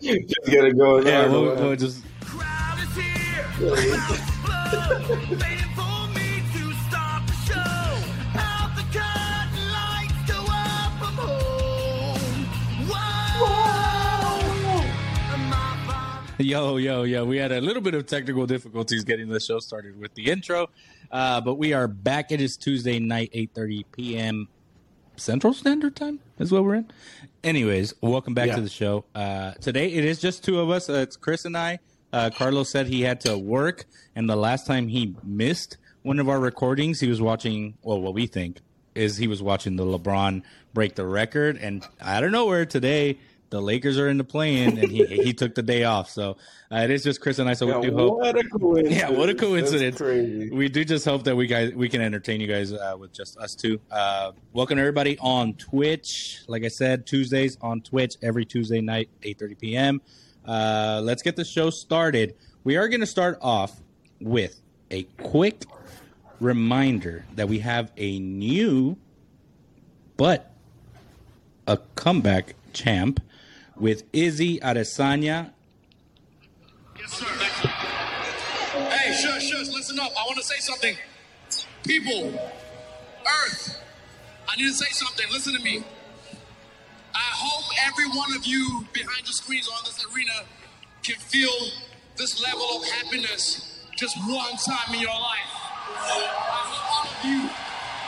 just get it going. Yeah, on, we'll, we'll just crowd is here. Waiting for me to start the show. Out the curtain lights go up, I'm home. Whoa. My father- Yo, yo, yo. We had a little bit of technical difficulties getting the show started with the intro. Uh, but we are back. It is Tuesday night, 8.30 p.m. Central Standard Time is what we're in. Anyways, welcome back Yeah. to the show. Uh, today, it is just two of us. Uh, it's Chris and I. Uh, Carlos said he had to work, and the last time he missed one of our recordings, he was watching, well, what we think is he was watching the LeBron break the record. And I don't know where today the Lakers are in the play-in, and he, he took the day off. So uh, it is just Chris and I. So Yeah, we do hope. what a coincidence! Yeah, what a coincidence. We do just hope that we guys we can entertain you guys uh, with just us two. Uh, welcome everybody on Twitch. Like I said, Tuesdays on Twitch every Tuesday night, eight thirty p.m. Uh, let's get the show started. We are going to start off with a quick reminder that we have a new but a comeback champ with Izzy Adesanya Yes, sir. Hey, shush, shush, listen up. I want to say something. People, Earth, I need to say something. Listen to me. I hope every one of you behind the screens on this arena can feel this level of happiness just one time in your life. I hope all of you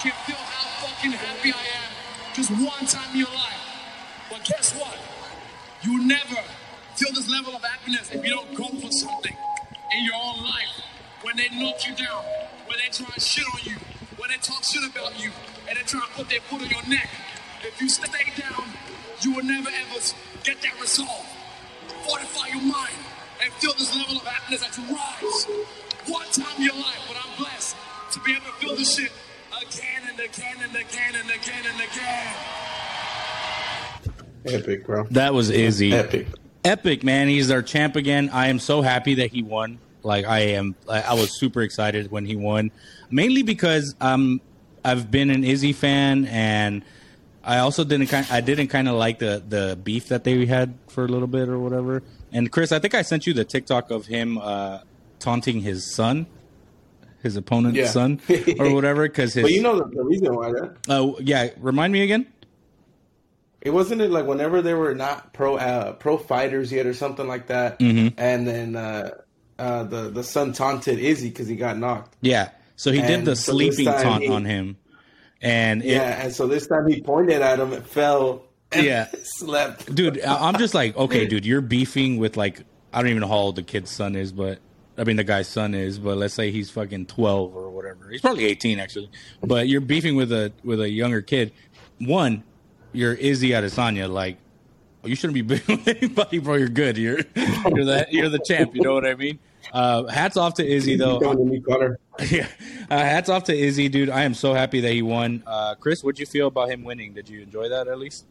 can feel how fucking happy I am just one time in your life. You'll never feel this level of happiness if you don't go for something in your own life. When they knock you down, when they try and shit on you, when they talk shit about you, and they try to put their foot on your neck. If you stay down, you will never ever get that resolve. Fortify your mind and feel this level of happiness as you rise. One time in your life, but I'm blessed to be able to feel this shit again and again and again and again and again. Epic, bro. That was Izzy. Epic. Epic, man. He's our champ again. I am so happy that he won. Like I am, I was super excited when he won, mainly because um, I've been an Izzy fan, and I also didn't kind, I didn't kind of like the the beef that they had for a little bit or whatever. And Chris, I think I sent you the TikTok of him uh, taunting his son, his opponent's Yeah. son, or whatever. Because his, But you know the, the reason why that oh yeah, remind me again. It wasn't it like whenever they were not pro uh, pro fighters yet or something like that, Mm-hmm. and then uh, uh, the the son taunted Izzy because he got knocked. Yeah, so he did the so sleeping taunt he- on him, and it, Yeah, and so this time he pointed at him, it fell, and Yeah. slept. dude i'm just like okay dude you're beefing with like i don't even know how old the kid's son is but i mean the guy's son is but let's say he's fucking 12 or whatever he's probably 18 actually but you're beefing with a with a younger kid one you're izzy adesanya like you shouldn't be beefing with anybody bro you're good you're you're the you're the champ you know what i mean uh hats off to izzy though Down the knee cutter. yeah uh, hats off to izzy dude i am so happy that he won uh chris what'd you feel about him winning did you enjoy that at least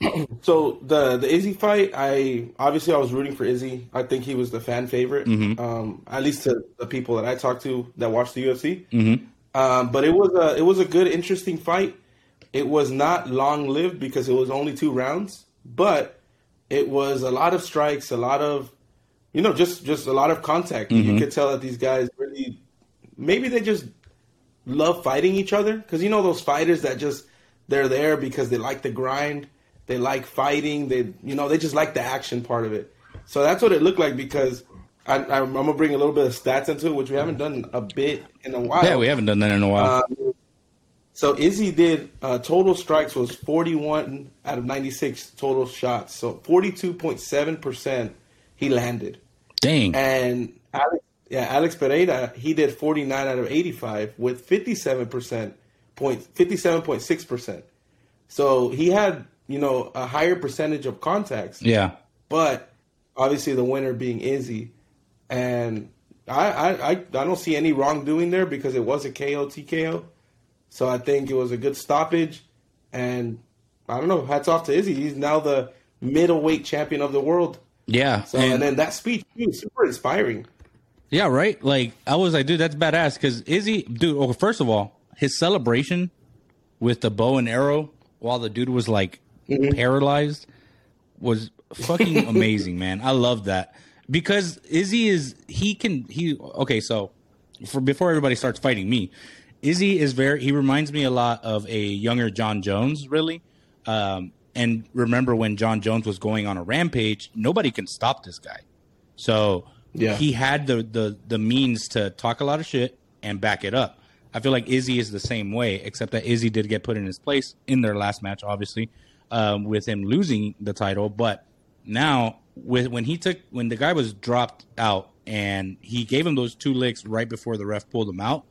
So the the Izzy fight, I obviously I was rooting for Izzy. I think he was the fan favorite, Mm-hmm. um, at least to the people that I talked to that watch the UFC. Mm-hmm. Um, but it was a it was a good, interesting fight. It was not long lived because it was only two rounds, but it was a lot of strikes, a lot of you know just just a lot of contact. You could tell that these guys really maybe they just love fighting each other because you know those fighters that just they're there because they like the grind, they like fighting, they you know they just like the action part of it. So that's what it looked like because I, I'm gonna bring a little bit of stats into it, which we haven't done a bit in a while. yeah we haven't done that in a while Um, so Izzy did uh, total strikes was 41 out of 96 total shots. So 42.7 percent he landed. dang And Alex, yeah, Alex Pereira, he did 49 out of 85 with 57% point 57.6%. So he had, you know, a higher percentage of contacts, yeah but obviously the winner being Izzy. And I, I, I, I don't see any wrongdoing there because it was a KO TKO. So I think it was a good stoppage. And I don't know, hats off to Izzy. He's now the middleweight champion of the world. Yeah, So and- and then that speech too, super inspiring. yeah, right. Like I was like, dude, that's badass. Because Izzy, dude. Well, first of all, his celebration with the bow and arrow while the dude was like mm-hmm. paralyzed. was fucking amazing, man. I love that because Izzy is he can he okay. So for before everybody starts fighting me, Izzy is very he reminds me a lot of a younger Jon Jones, really. Um, and remember when Jon Jones was going on a rampage, nobody can stop this guy. So Yeah. he had the, the the means to talk a lot of shit and back it up. I feel like Izzy is the same way, except that Izzy did get put in his place in their last match, obviously, um, with him losing the title. But now, with when he took when the guy was dropped out and he gave him those two licks right before the ref pulled him out,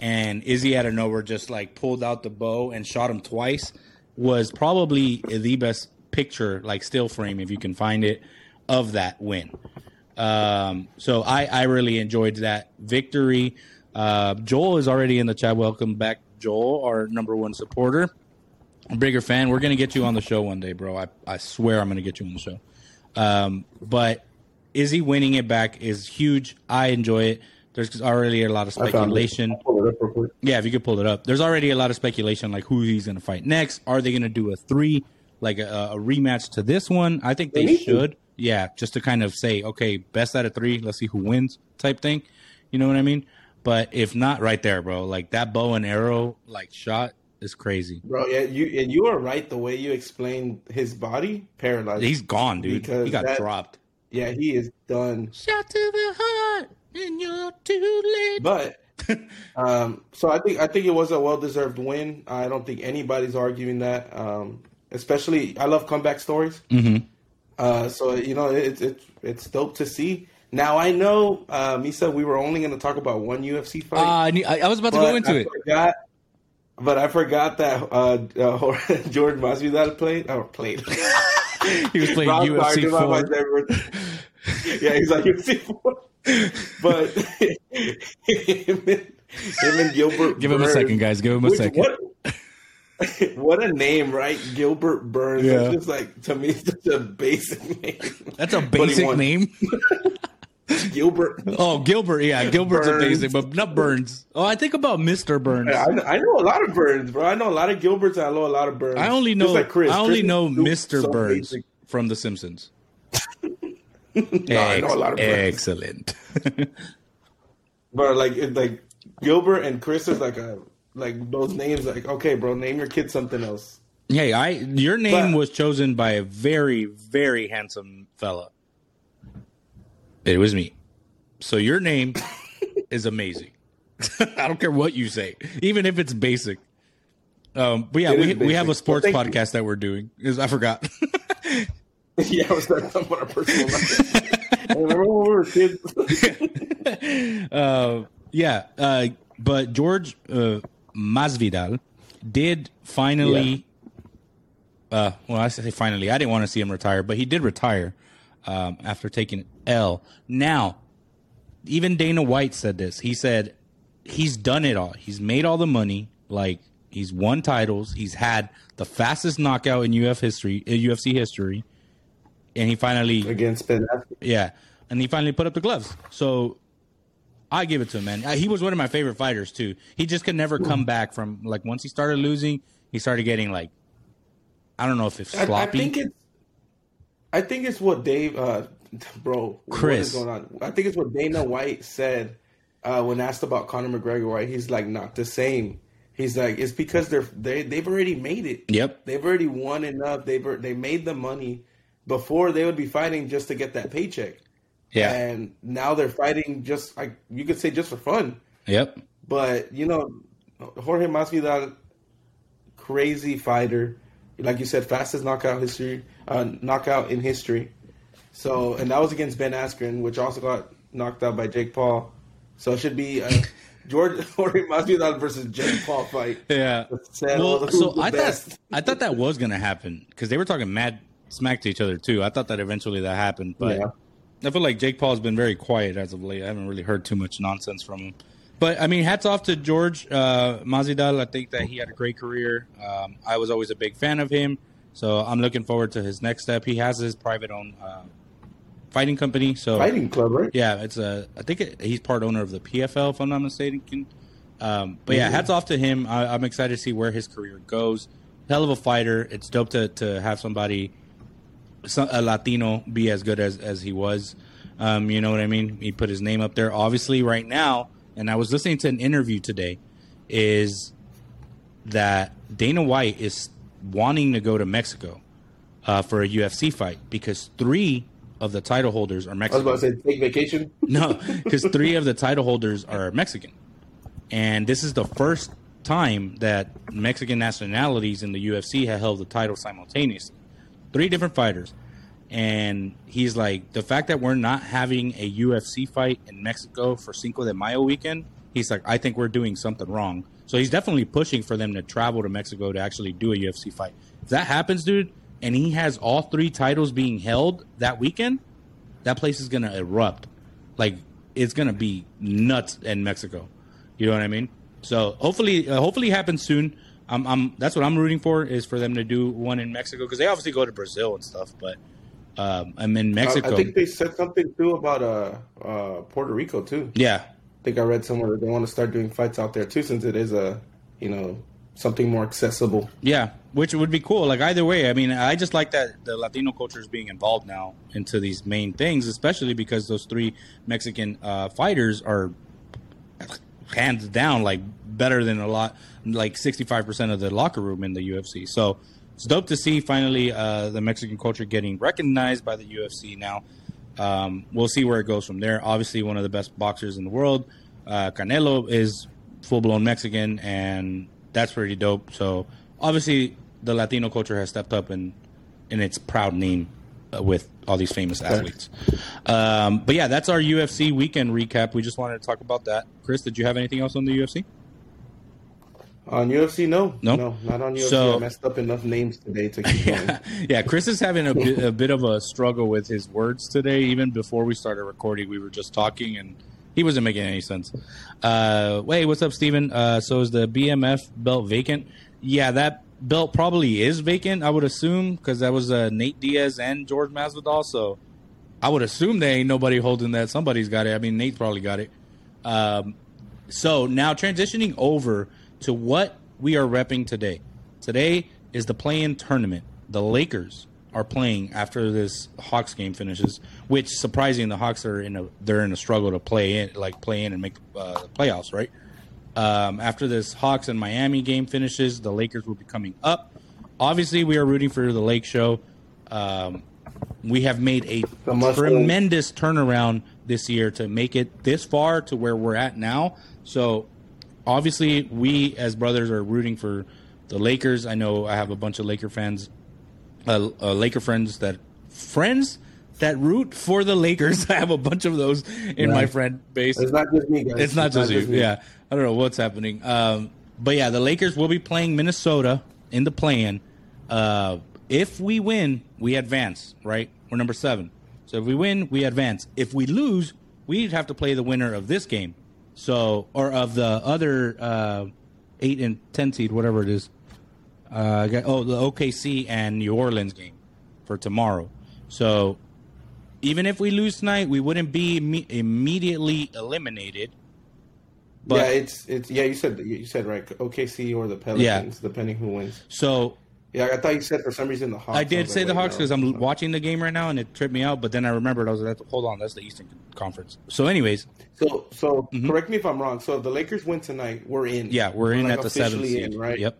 and Izzy out of nowhere just like pulled out the bow and shot him twice was probably the best picture, like still frame if you can find it, of that win. Um, so I, I really enjoyed that victory. Uh, Joel is already in the chat. Welcome back, Joel, our number one supporter. Bigger fan. We're gonna get you on the show one day, bro. I, I swear I'm gonna get you on the show. Um, but Izzy winning it back is huge. I enjoy it. There's already a lot of I found it. speculation. I'll pull it up real quick. Yeah, if you could pull it up. There's already a lot of speculation like who he's going to fight next. Are they going to do a three, like a, a rematch to this one? I think they They need to. should. Yeah, just to kind of say, okay, best out of three. Let's see who wins, type thing. You know what I mean? But if not, right there, bro. Like that bow and arrow like shot is crazy. Bro, yeah, you and you are right. The way you explained his body, paralyzed. He's gone, dude. Because he got that- dropped. yeah, he is done. Shot to the heart, and you're too late. But um, so I think I think it was a well deserved win. I don't think anybody's arguing that. Um, especially, I love comeback stories. Mhm. Uh, so you know, it's it's it's dope to see. Now I know, uh, Misa, we were only going to talk about one UFC fight. Uh, I, I I was about to go into I it. Forgot, but I forgot that uh, uh, George Masvidal played. Oh, played. He was playing Ross UFC Wagner, my- my four. yeah, he's like UFC four. But him and, him and Gilbert. Give him a second, guys. Give him a which- second. What, what a name, right? Gilbert Burns. Yeah. It's just like to me, it's just a basic name. That's a basic name. Gilbert. Oh, Gilbert. Yeah, Gilbert's Burns. amazing, but not Burns. Oh, I think about Mr. Burns. I, I know a lot of Burns, bro. I know a lot of Gilberts. I know a lot of Burns. I only know like Chris. I only Chris know Mr. Burns basic. from The Simpsons. No, I know a lot of Burns. Excellent. But like, it, like Gilbert and Chris is like a like those names. Like, okay, bro, name your kid something else. hey, I your name But- was chosen by a very very handsome fella. It was me. So your name is amazing. I don't care what you say, even if it's basic. Um, but yeah, It we we have a sports Well, thank you. podcast that we're doing. Is I forgot. yeah, I was that talking about our personal. I remember when we were kids. uh, yeah, uh, but George uh, Masvidal did finally. Uh, well, I say finally. I didn't want to see him retire, but he did retire um, after taking L. Now, even Dana White said this. He said he's done it all. He's made all the money. Like he's won titles. He's had the fastest knockout in UF history, uh, UFC history, and he finally against Ben Affleck. yeah, and he finally put up the gloves. So I give it to him, man. Uh, He was one of my favorite fighters too. He just could never come back from like once he started losing, he started getting like I don't know if it's I, I sloppy. think it's. I think it's what Dave, uh, bro. Chris. what is going on? I think it's what Dana White said uh, when asked about Conor McGregor. Right? He's like not the same. He's like it's because they're they they've already made it. Yep. They've already won enough. They've they made the money before they would be fighting just to get that paycheck. yeah. And now they're fighting just like you could say just for fun. Yep. But you know, Jorge Masvidal, crazy fighter, like you said, fastest knockout history, uh, knockout in history. So, and that was against Ben Askren, which also got knocked out by Jake Paul. So it should be a George Jorge Masvidal versus Jake Paul fight. Yeah. Well, so I best. thought I thought that was gonna happen because they were talking mad smack to each other too. I thought that eventually that happened, but Yeah. I feel like Jake Paul's been very quiet as of late. I haven't really heard too much nonsense from him. But I mean, hats off to George uh, Masvidal. I think that he had a great career. Um, I was always a big fan of him, so I'm looking forward to his next step. He has his private owned uh, fighting company, so fighting club, right? yeah, it's a. I think it, he's part owner of the PFL, if I'm not mistaken. Um, but yeah, Mhm. hats off to him. I, I'm excited to see where his career goes. Hell of a fighter. It's dope to to have somebody so- a Latino be as good as as he was. Um, you know what I mean? He put his name up there. Obviously, right now, and I was listening to an interview today, is that Dana White is wanting to go to Mexico uh, for a UFC fight because three of the title holders are I was Mexican. about to say take vacation. No, because three of the title holders are Mexican, and this is the first time that Mexican nationalities in the UFC have held the title simultaneously. Three different fighters, and he's like the fact that we're not having a UFC fight in Mexico for Cinco de Mayo weekend. He's like, I think we're doing something wrong. So he's definitely pushing for them to travel to Mexico to actually do a UFC fight. If that happens, dude, and he has all three titles being held that weekend, that place is gonna erupt. Like it's gonna be nuts in Mexico. You know what I mean? So hopefully, uh, hopefully, happens soon. I'm, I'm. That's what I'm rooting for is for them to do one in Mexico because they obviously go to Brazil and stuff. But um, I'm in I- Mexico. I think they said something too about uh, uh, Puerto Rico too. yeah, I think I read somewhere that they want to start doing fights out there too, since it is a you know something more accessible. Yeah, which would be cool. Like either way, I mean, I just like that the Latino culture is being involved now into these main things, especially because those three Mexican uh, fighters are hands down like better than a lot, like sixty five percent of the locker room in the UFC. So it's dope to see finally uh, the Mexican culture getting recognized by the UFC now. Um, we'll see where it goes from there. Obviously, one of the best boxers in the world, uh, Canelo, is full blown Mexican, and that's pretty dope. So obviously, the Latino culture has stepped up in in its proud name uh, with all these famous athletes. Um, but yeah, that's our UFC weekend recap. We just wanted to talk about that. Chris, did you have anything else on the UFC? On UFC, no, No? no, not on UFC. So- I messed up enough names today to keep going. Yeah, yeah. Chris is having a bit, a bit of a struggle with his words today. Even before we started recording, we were just talking, and he wasn't making any sense. Uh, wait, what's up, Steven? Uh, so is the BMF belt vacant? Yeah, that belt probably is vacant. I would assume because that was uh, Nate Diaz and George Masvidal. So I would assume there ain't nobody holding that. Somebody's got it. I mean, Nate probably got it. Um, so now transitioning over to what we are repping today. Today is the play-in tournament. The Lakers are playing after this Hawks game finishes, which surprising the Hawks are in a they're in a struggle to play in like play in and make uh, the playoffs, right? Um, after this Hawks and Miami game finishes, the Lakers will be coming up. Obviously, we are rooting for the Lake Show. Um, we have made a The must win. tremendous turnaround this year to make it this far to where we're at now. So, obviously, we as brothers are rooting for the Lakers. I know I have a bunch of Laker fans, uh, uh, Laker friends that friends that root for the Lakers. I have a bunch of those in my friend base. It's not just me, guys. It's not just you. me. Yeah. I don't know what's happening. Um, but yeah, the Lakers will be playing Minnesota in the play-in. Uh, if we win, we advance, right? We're number seven. So if we win, we advance. If we lose, we'd have to play the winner of this game. So, or of the other uh, eight and ten seed, whatever it is. Uh, got- oh, the OKC and New Orleans game for tomorrow. So even if we lose tonight, we wouldn't be imme- immediately eliminated. But yeah, it's it's yeah. You said you said right. OKC or the Pelicans, depending who wins. so Yeah, I thought you said for some reason the Hawks. I did was say like, the Hawks no. because I'm watching the game right now and it tripped me out. But then I remembered I was like, hold on, that's the Eastern Conference. So, anyways, So so correct me if I'm wrong. So if the Lakers win tonight, we're in. Mm-hmm. yeah, we're in like, at the seventh seed, right? Yep.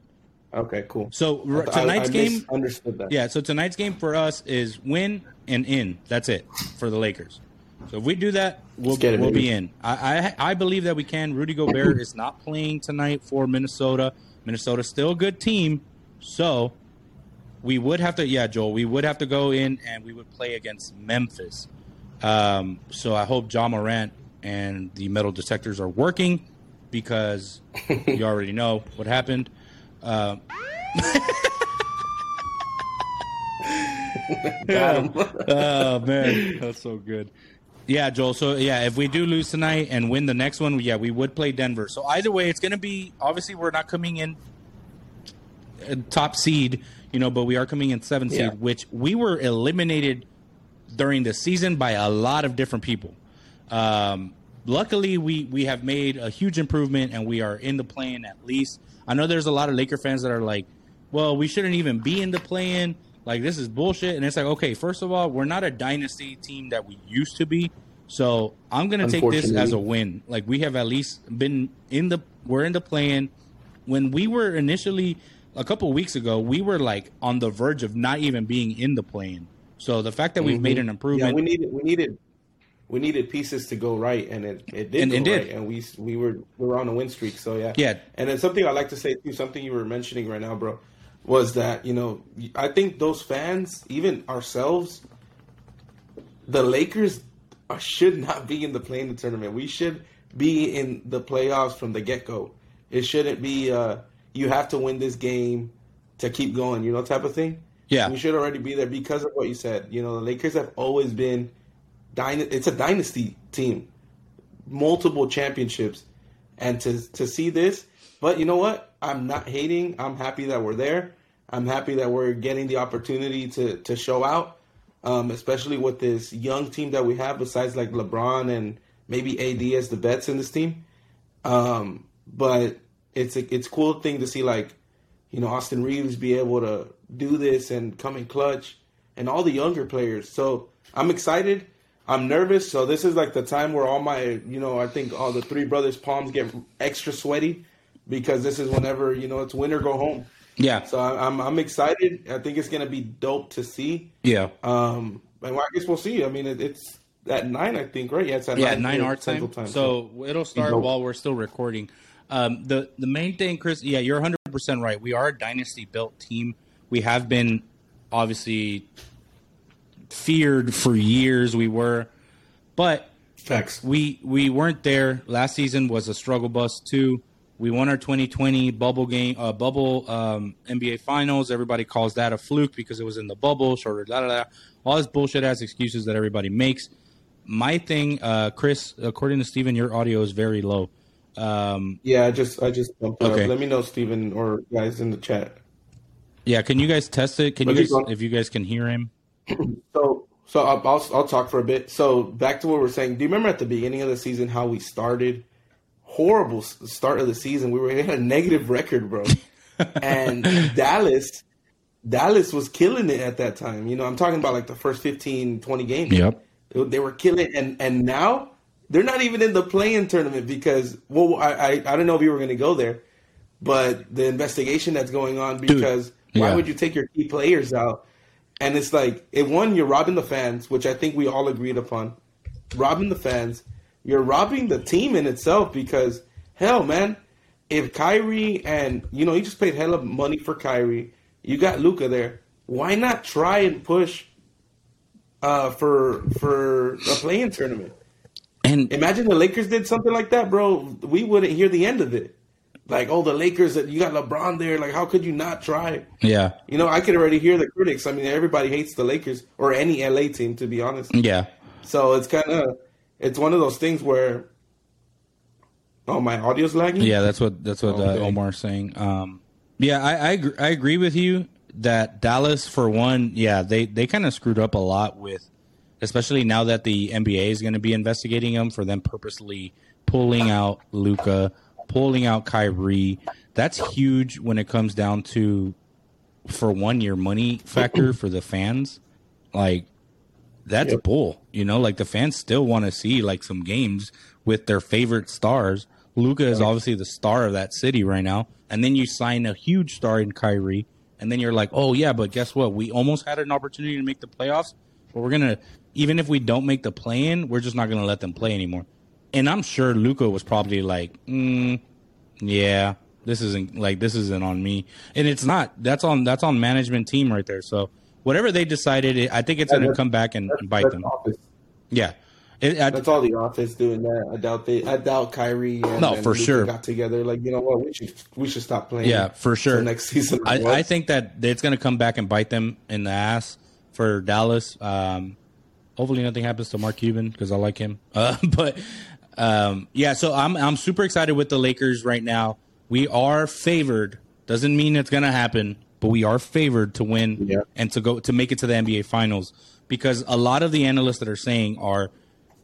Okay, cool. So I- tonight's I, I game, Understood that. yeah. So tonight's game for us is win and in. That's it for the Lakers. So if we do that, we'll, get it, we'll be in. I, I I believe that we can. Rudy Gobert is not playing tonight for Minnesota. Minnesota's still a good team, so we would have to. Yeah, Joel, we would have to go in and we would play against Memphis. Um, so I hope Ja Morant and the metal detectors are working because you already know what happened. Uh, Got him. oh man, that's so good. Yeah, Joel. So yeah, if we do lose tonight and win the next one, yeah, we would play Denver. So either way, it's going to be obviously we're not coming in uh, top seed, you know, but we are coming in seventh Yeah. seed, which we were eliminated during the season by a lot of different people. Um, luckily, we we have made a huge improvement and we are in the play-in at least. I know there's a lot of Laker fans that are like, "Well, we shouldn't even be in the play-in." Like this is bullshit. And it's like, okay, first of all, we're not a dynasty team that we used to be. So I'm gonna take this as a win. Like we have at least been in the we're in the play-in. When we were initially a couple weeks ago, we were like on the verge of not even being in the play-in. So the fact that we've made an Yeah, improvement, we needed we needed we needed pieces to go right, and it, it did And go did. right, and we we were we were on a win streak. So yeah, Yeah. And then something I like to say too, something you were mentioning right now, bro, was that you know I think those fans, even ourselves, the Lakers should not be in the play-in the tournament. We should be in the playoffs from the get go. It shouldn't be uh, you have to win this game to keep going, you know, type of thing. Yeah. we should already be there because of what you said. You know, the Lakers have always been, dyna- it's a dynasty team, multiple championships, and to to see this. But you know what? I'm not hating. I'm happy that we're there. I'm happy that we're getting the opportunity to to show out, um, especially with this young team that we have. Besides like LeBron and maybe AD as the bets in this team, um, but it's a it's cool thing to see like you know Austin Reaves be able to do this and come in clutch, and all the younger players. So I'm excited. I'm nervous. So this is like the time where all my you know I think all the three brothers' palms get extra sweaty because this is whenever you know it's win or go home. yeah, So I- I'm I'm excited. I think it's gonna be dope to see. yeah. Um, and well, I guess we'll see. I mean, it, it's at nine, I think, right? Yeah, it's at yeah, nine, nine our time. Central So it'll start dope. while we're still recording. Um, the the main thing, Chris, yeah, you're 100 percent right. We are a dynasty built team. We have been obviously feared for years. We were, but facts. we we weren't there. Last season was a struggle bus too. We won our 2020 bubble game, uh, bubble um, NBA Finals. Everybody calls that a fluke because it was in the bubble. Shorter, la la la. All this bullshit ass excuses that everybody makes. My thing, uh, Chris, according to Steven, your audio is very low. Um, Yeah, I just I just bumped Okay. up. Let me know, Steven, or guys in the chat. yeah, can you guys test it? Can you guys, if you guys can hear him? So, so I'll, I'll I'll talk for a bit. So back to what we're saying. Do you remember at the beginning of the season how we started? Horrible start of the season. We were in a negative record, bro. and Dallas, Dallas was killing it at that time. You know, I'm talking about like the first 15, 20 games. Yep. They, they were killing, and and now they're not even in the play-in tournament because well, I I, I don't know if you were going to go there, but the investigation that's going on because why yeah. would you take your key players out? And it's like, it one, you're robbing the fans, which I think we all agreed upon. Robbing the fans. You're robbing the team in itself because, hell, man, if Kyrie and, you know, you just paid hella money for Kyrie, you got Luka there. Why not try and push uh, for for a play-in tournament? And Imagine the Lakers did something like that, bro. We wouldn't hear the end of it. Like, oh, the Lakers, you got LeBron there. Like, how could you not try? yeah, You know, I could already hear the critics. I mean, everybody hates the Lakers or any LA team, to be honest. yeah. So it's kind of, it's one of those things where, oh, my audio's lagging. Yeah, that's what that's what Okay. uh, Omar's saying. Um, yeah, I I I agree with you that Dallas, for one, yeah, they they kind of screwed up a lot with, especially now that the NBA is going to be investigating them for them purposely pulling out Luka, pulling out Kyrie. That's huge when it comes down to, for one, your money factor for the fans. Like that's Yep. bull. You know, like the fans still want to see like some games with their favorite stars. Luka is obviously the star of that city right now, and then you sign a huge star in Kyrie, and then you're like, oh yeah, but guess what? We almost had an opportunity to make the playoffs, but we're gonna even if we don't make the play in, we're just not gonna let them play anymore. And I'm sure Luka was probably like, mm, yeah, this isn't like this isn't on me, and it's not. That's on that's on management team right there. So whatever they decided, I think it's Yeah, gonna come back and, That's, bite that's them. office. Yeah, it, I, That's all the office doing that. I doubt they. I doubt Kyrie. And, No, and for Luka sure. Got together. Like you know what? We should we should stop playing. Yeah, for sure. next season. I, I think that it's going to come back and bite them in the ass for Dallas. Um, hopefully, nothing happens to Mark Cuban because I like him. Uh, but um, yeah, so I'm I'm super excited with the Lakers right now. We are favored. Doesn't mean it's going to happen, but we are favored to win Yeah. and to go to make it to the NBA Finals because a lot of the analysts that are saying are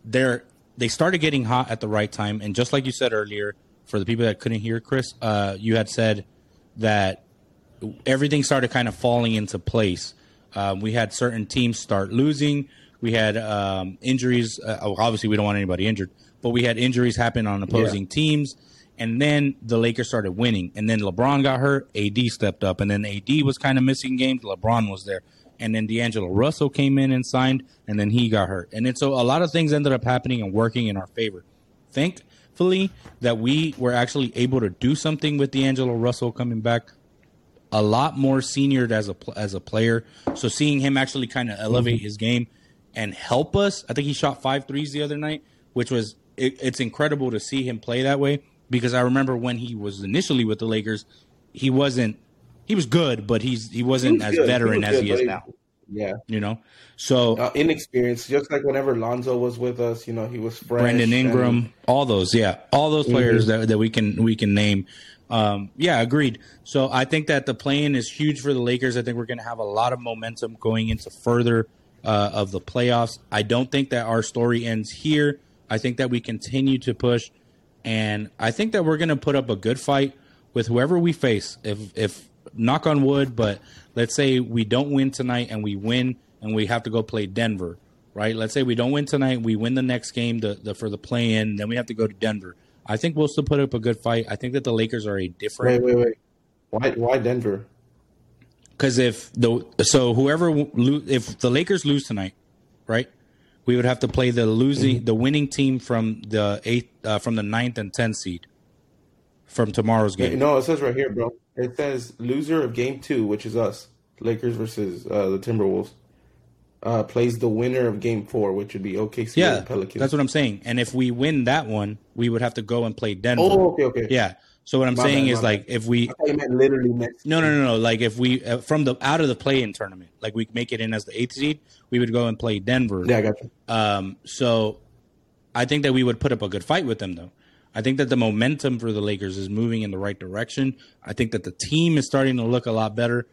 they're they started getting hot at the right time, and just like you said earlier, for the people that couldn't hear Chris, uh, you had said that everything started kind of falling into place Um, we had certain teams start losing. We had um, injuries. Uh, obviously, we don't want anybody injured, but we had injuries happen on opposing teams. And then the Lakers started winning. And then LeBron got hurt. AD stepped up. And then AD was kind of missing games. LeBron was there. And then D'Angelo Russell came in and signed. And then he got hurt. And then so a lot of things ended up happening and working in our favor. Thankfully, that we were actually able to do something with D'Angelo Russell coming back a lot more seniored as a as a player. So seeing him actually kind of elevate his game and help us. I think he shot five threes the other night, which was it, it's incredible to see him play that way because I remember when he was initially with the Lakers, he wasn't he was good, but he's he wasn't was as good. He veteran was as good, he is he- now. Yeah. You know, so Uh, inexperienced, just like whenever Lonzo was with us, you know, he was fresh. Brandon Ingram, and- all those, yeah, all those players that, that we can we can name. Um, yeah, agreed. So I think that the play-in is huge for the Lakers. I think we're going to have a lot of momentum going into further uh, of the playoffs. I don't think that our story ends here. I think that we continue to push, and I think that we're going to put up a good fight with whoever we face. If if knock on wood, but let's say we don't win tonight and we win and we have to go play Denver, right? Let's say we don't win tonight, we win the next game the, the for the play in, then we have to go to Denver. I think we'll still put up a good fight. I think that the Lakers are a Wait, different wait, wait. Why, why Denver? Because if the so whoever if the Lakers lose tonight, right? We would have to play the losing the winning team from the eighth uh, from the ninth and tenth seed from tomorrow's game. No, it says right here, bro. It says loser of game two, which is us, Lakers versus uh, the Timberwolves, uh, plays the winner of game four, which would be OKC Yeah, and Pelicans. that's what I'm saying. And if we win that one, we would have to go and play Denver. Oh, okay, okay. Yeah. So what I'm My saying bad, is like if we I you meant literally next. no no no no like if we uh, from the out of the play-in tournament like we make it in as the eighth seed, we would go and play Denver. Yeah, I got you. Um, so I think that we would put up a good fight with them, though. I think that the momentum for the Lakers is moving in the right direction. I think that the team is starting to look a lot better.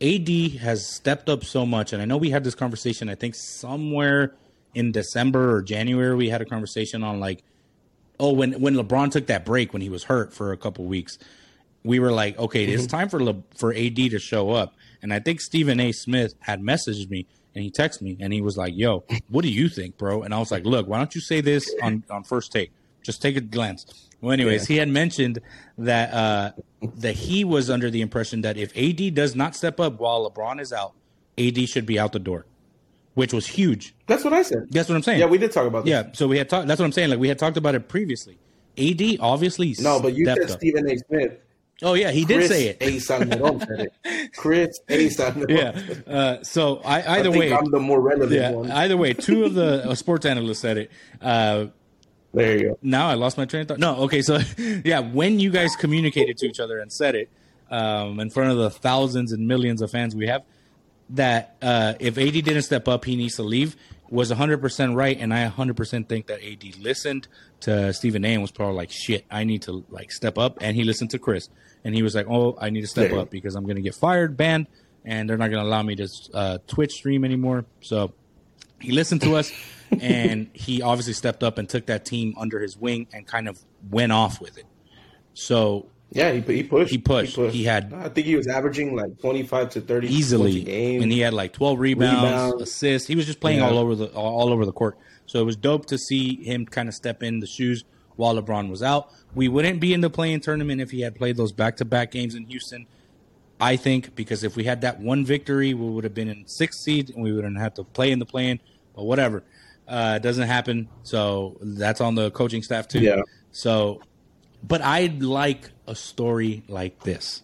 AD has stepped up so much, and I know we had this conversation. I think somewhere in December or January we had a conversation on like, oh, when when LeBron took that break when he was hurt for a couple weeks, we were like, okay, it's time for Le- for AD to show up. And I think Stephen A. Smith had messaged me and he texted me and he was like, "Yo, what do you think, bro?" And I was like, "Look, why don't you say this on on first take? Just take a glance." Well, anyways, he had mentioned that uh, that he was under the impression that if AD does not step up while LeBron is out, AD should be out the door, which was huge. That's what I said. That's what I'm saying. Yeah, we did talk about this. Yeah, so we had talked. That's what I'm saying. Like we had talked about it previously. AD obviously No, but you said. Stephen A. Smith. Oh yeah, he did say it. A. Salmeron said it. Chris A. Salmeron. yeah. Uh, so I, I either think way, I'm the more relevant yeah. one. Either way, two of the uh, sports analysts said it. Uh, there you go. now I lost my train of thought. No, okay, so yeah, when you guys communicated to each other and said it um, in front of the thousands and millions of fans we have, that uh, if AD didn't step up, he needs to leave was 100% right and I 100% think that AD listened to Stephen A and was probably like shit I need to like step up and he listened to Chris and he was like oh I need to step Yeah. up because I'm going to get fired banned and they're not going to allow me to uh, Twitch stream anymore so he listened to us and he obviously stepped up and took that team under his wing and kind of went off with it so Yeah, he, he pushed. He pushed. He had- I think he was averaging like 25 to 30 easily, game. and he had like twelve rebounds, Rebounds. assists. He was just playing Yeah. all over the all, all over the court. So it was dope to see him kind of step in the shoes while LeBron was out. We wouldn't be in the play-in tournament if he had played those back to back games in Houston. I think because if we had that one victory, we would have been in sixth seed and we wouldn't have to play in the play-in. But whatever, uh, it doesn't happen. So that's on the coaching staff too. Yeah. So, but I like a story like this.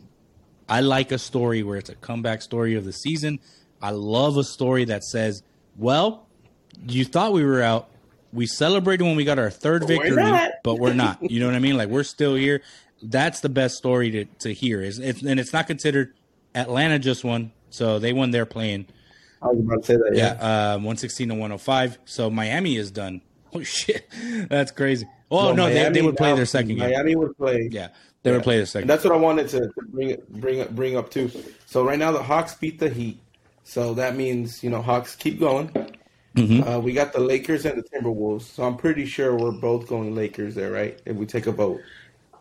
I like a story where it's a comeback story of the season. I love a story that says, "Well, you thought we were out. We celebrated when we got our third But we're victory, but we're not. You know what I mean? Like we're still here. That's the best story to, to hear. Is it's, and it's not considered. Atlanta just won, so they won their play-in. I was about to say that. Yeah, Yeah. uh, one sixteen to one hundred five. So Miami is done. Oh shit, that's crazy. Oh Well, no, they, they would play their second game. Miami would play. Yeah, they would Yeah. play their And second. that's what I wanted to, to bring bring bring up too. So right now the Hawks beat the Heat. So that means you know Hawks keep going. Mm-hmm. Uh, we got the Lakers and the Timberwolves. So I'm pretty sure we're both going Lakers there, right? If we take a vote.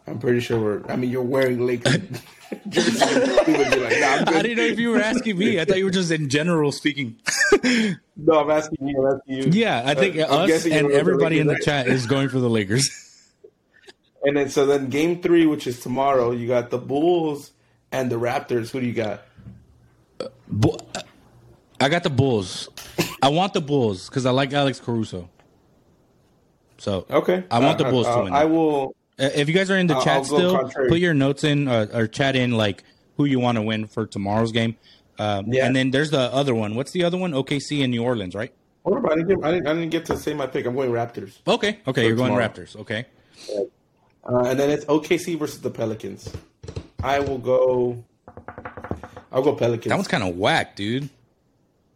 I'm pretty sure we're. I mean, you're wearing Lakers jersey. We would be like, nah, I didn't know if you were asking me. I thought you were just in general speaking. No, I'm asking you. I'm asking you. Yeah, I think Uh, us and everybody in the chat is going for the Lakers. And then so then game three, which is tomorrow, you got the Bulls and the Raptors. Who do you got? Bu- I got the Bulls. I want the Bulls because I like Alex Caruso. So Okay, I want the Uh, Bulls to uh, win. I will. Uh, If you guys are in the I'll- chat I'll still, contrary. put your notes in uh, or chat in like who you want to win for tomorrow's game. Um, Yeah. And then there's the other one. What's the other one? OKC and New Orleans, right? Hold on, I didn't, get, I, didn't, I didn't get to say my pick. I'm going Raptors. Okay, okay, you're going. Raptors. Okay, Uh, and then it's OKC versus the Pelicans. I will go. I'll go Pelicans. that one's kind of whack, dude.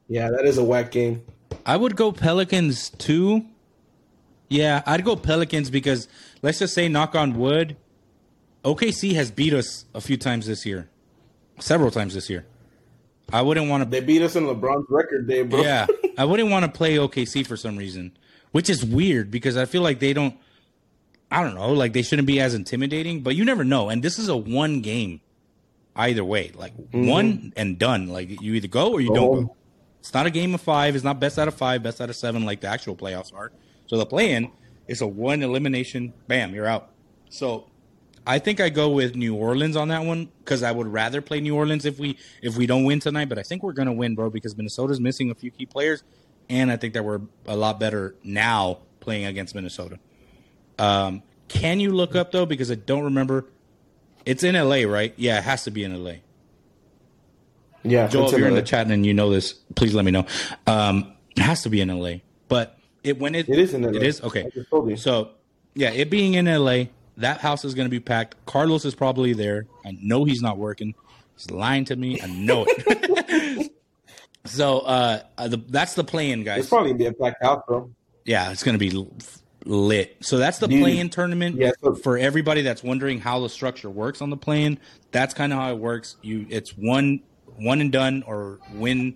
yeah, that is a whack game. I would go Pelicans too. Yeah, I'd go Pelicans because let's just say, knock on wood, OKC has beat us a few times this year, several times this year. I wouldn't want to. They beat us in LeBron's record day, bro. Yeah, I wouldn't want to play OKC for some reason, which is weird because I feel like they don't. I don't know, like they shouldn't be as intimidating, but you never know. And this is a one game, either way, like mm-hmm. one and done. Like you either go or you don't oh. go. It's not a game of five. It's not best out of five, best out of seven, like the actual playoffs are. So the play-in is a one elimination. Bam, you're out. So I think I go with New Orleans on that one because I would rather play New Orleans if we if we don't win tonight. But I think we're gonna win, bro, because Minnesota's missing a few key players, and I think that we're a lot better now playing against Minnesota. Um, can you look up though? Because I don't remember. It's in LA, right? Yeah, it has to be in LA. yeah. Joel, if you're in the chat and you know this, please let me know. Um, it has to be in LA, but it when it It is in LA. It is okay. I just told you. So yeah, it being in LA, that house is going to be packed. Carlos is probably there. I know he's not working. He's lying to me. I know it. so uh, the, that's the It's guys. probably gonna be a packed house, bro. Yeah, it's going to be lit. So that's the play-in tournament. Yeah, so- for everybody that's wondering how the structure works on the play-in, that's kind of how it works. You, it's one one and done, or win,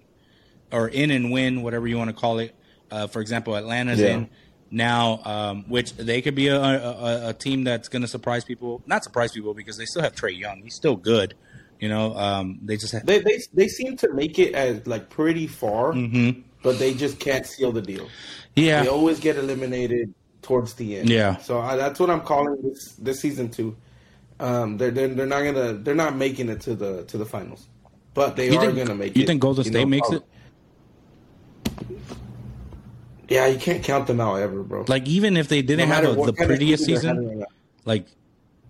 or in and win, whatever you want to call it. Uh, for example, Atlanta's Yeah. in now, um, which they could be a, a, a- team that's going to surprise people. Not surprise people because they still have Trae Young. He's still good. You know, um, they just have. They they they seem to make it as like pretty far, but they just can't seal the deal. Mm-hmm. yeah, They always get eliminated towards the end. Yeah. So I, that's what I'm calling this this season two. Um, they're, they're they're not gonna they're not making it to the to the finals, but they You are think- gonna make it. you think Golden you State know, makes it? Yeah, you can't count them out ever, bro. Like even if they didn't have a, the prettiest season, having right now. like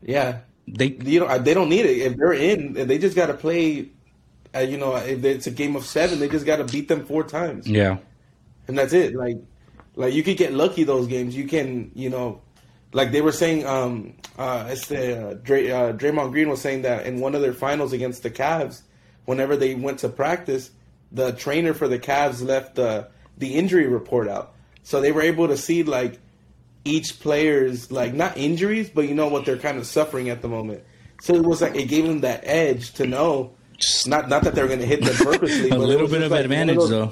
Yeah, they you know they don't need it if they're in. They just got to play. Uh, you know, if it's a game of seven, they just got to beat them four times. yeah. and that's it. Like, like you could get lucky those games. You can, you know, like they were saying. Um, uh, it's uh, Dray, uh, Draymond Green was saying that in one of their finals against the Cavs, whenever they went to practice, the trainer for the Cavs left the the injury report out, so they were able to see like each player's like not injuries, but you know what they're kind of suffering at the moment. So it was like it gave them that edge to know. Not not that they're going to hit them purposely, A but little bit of like advantage, though.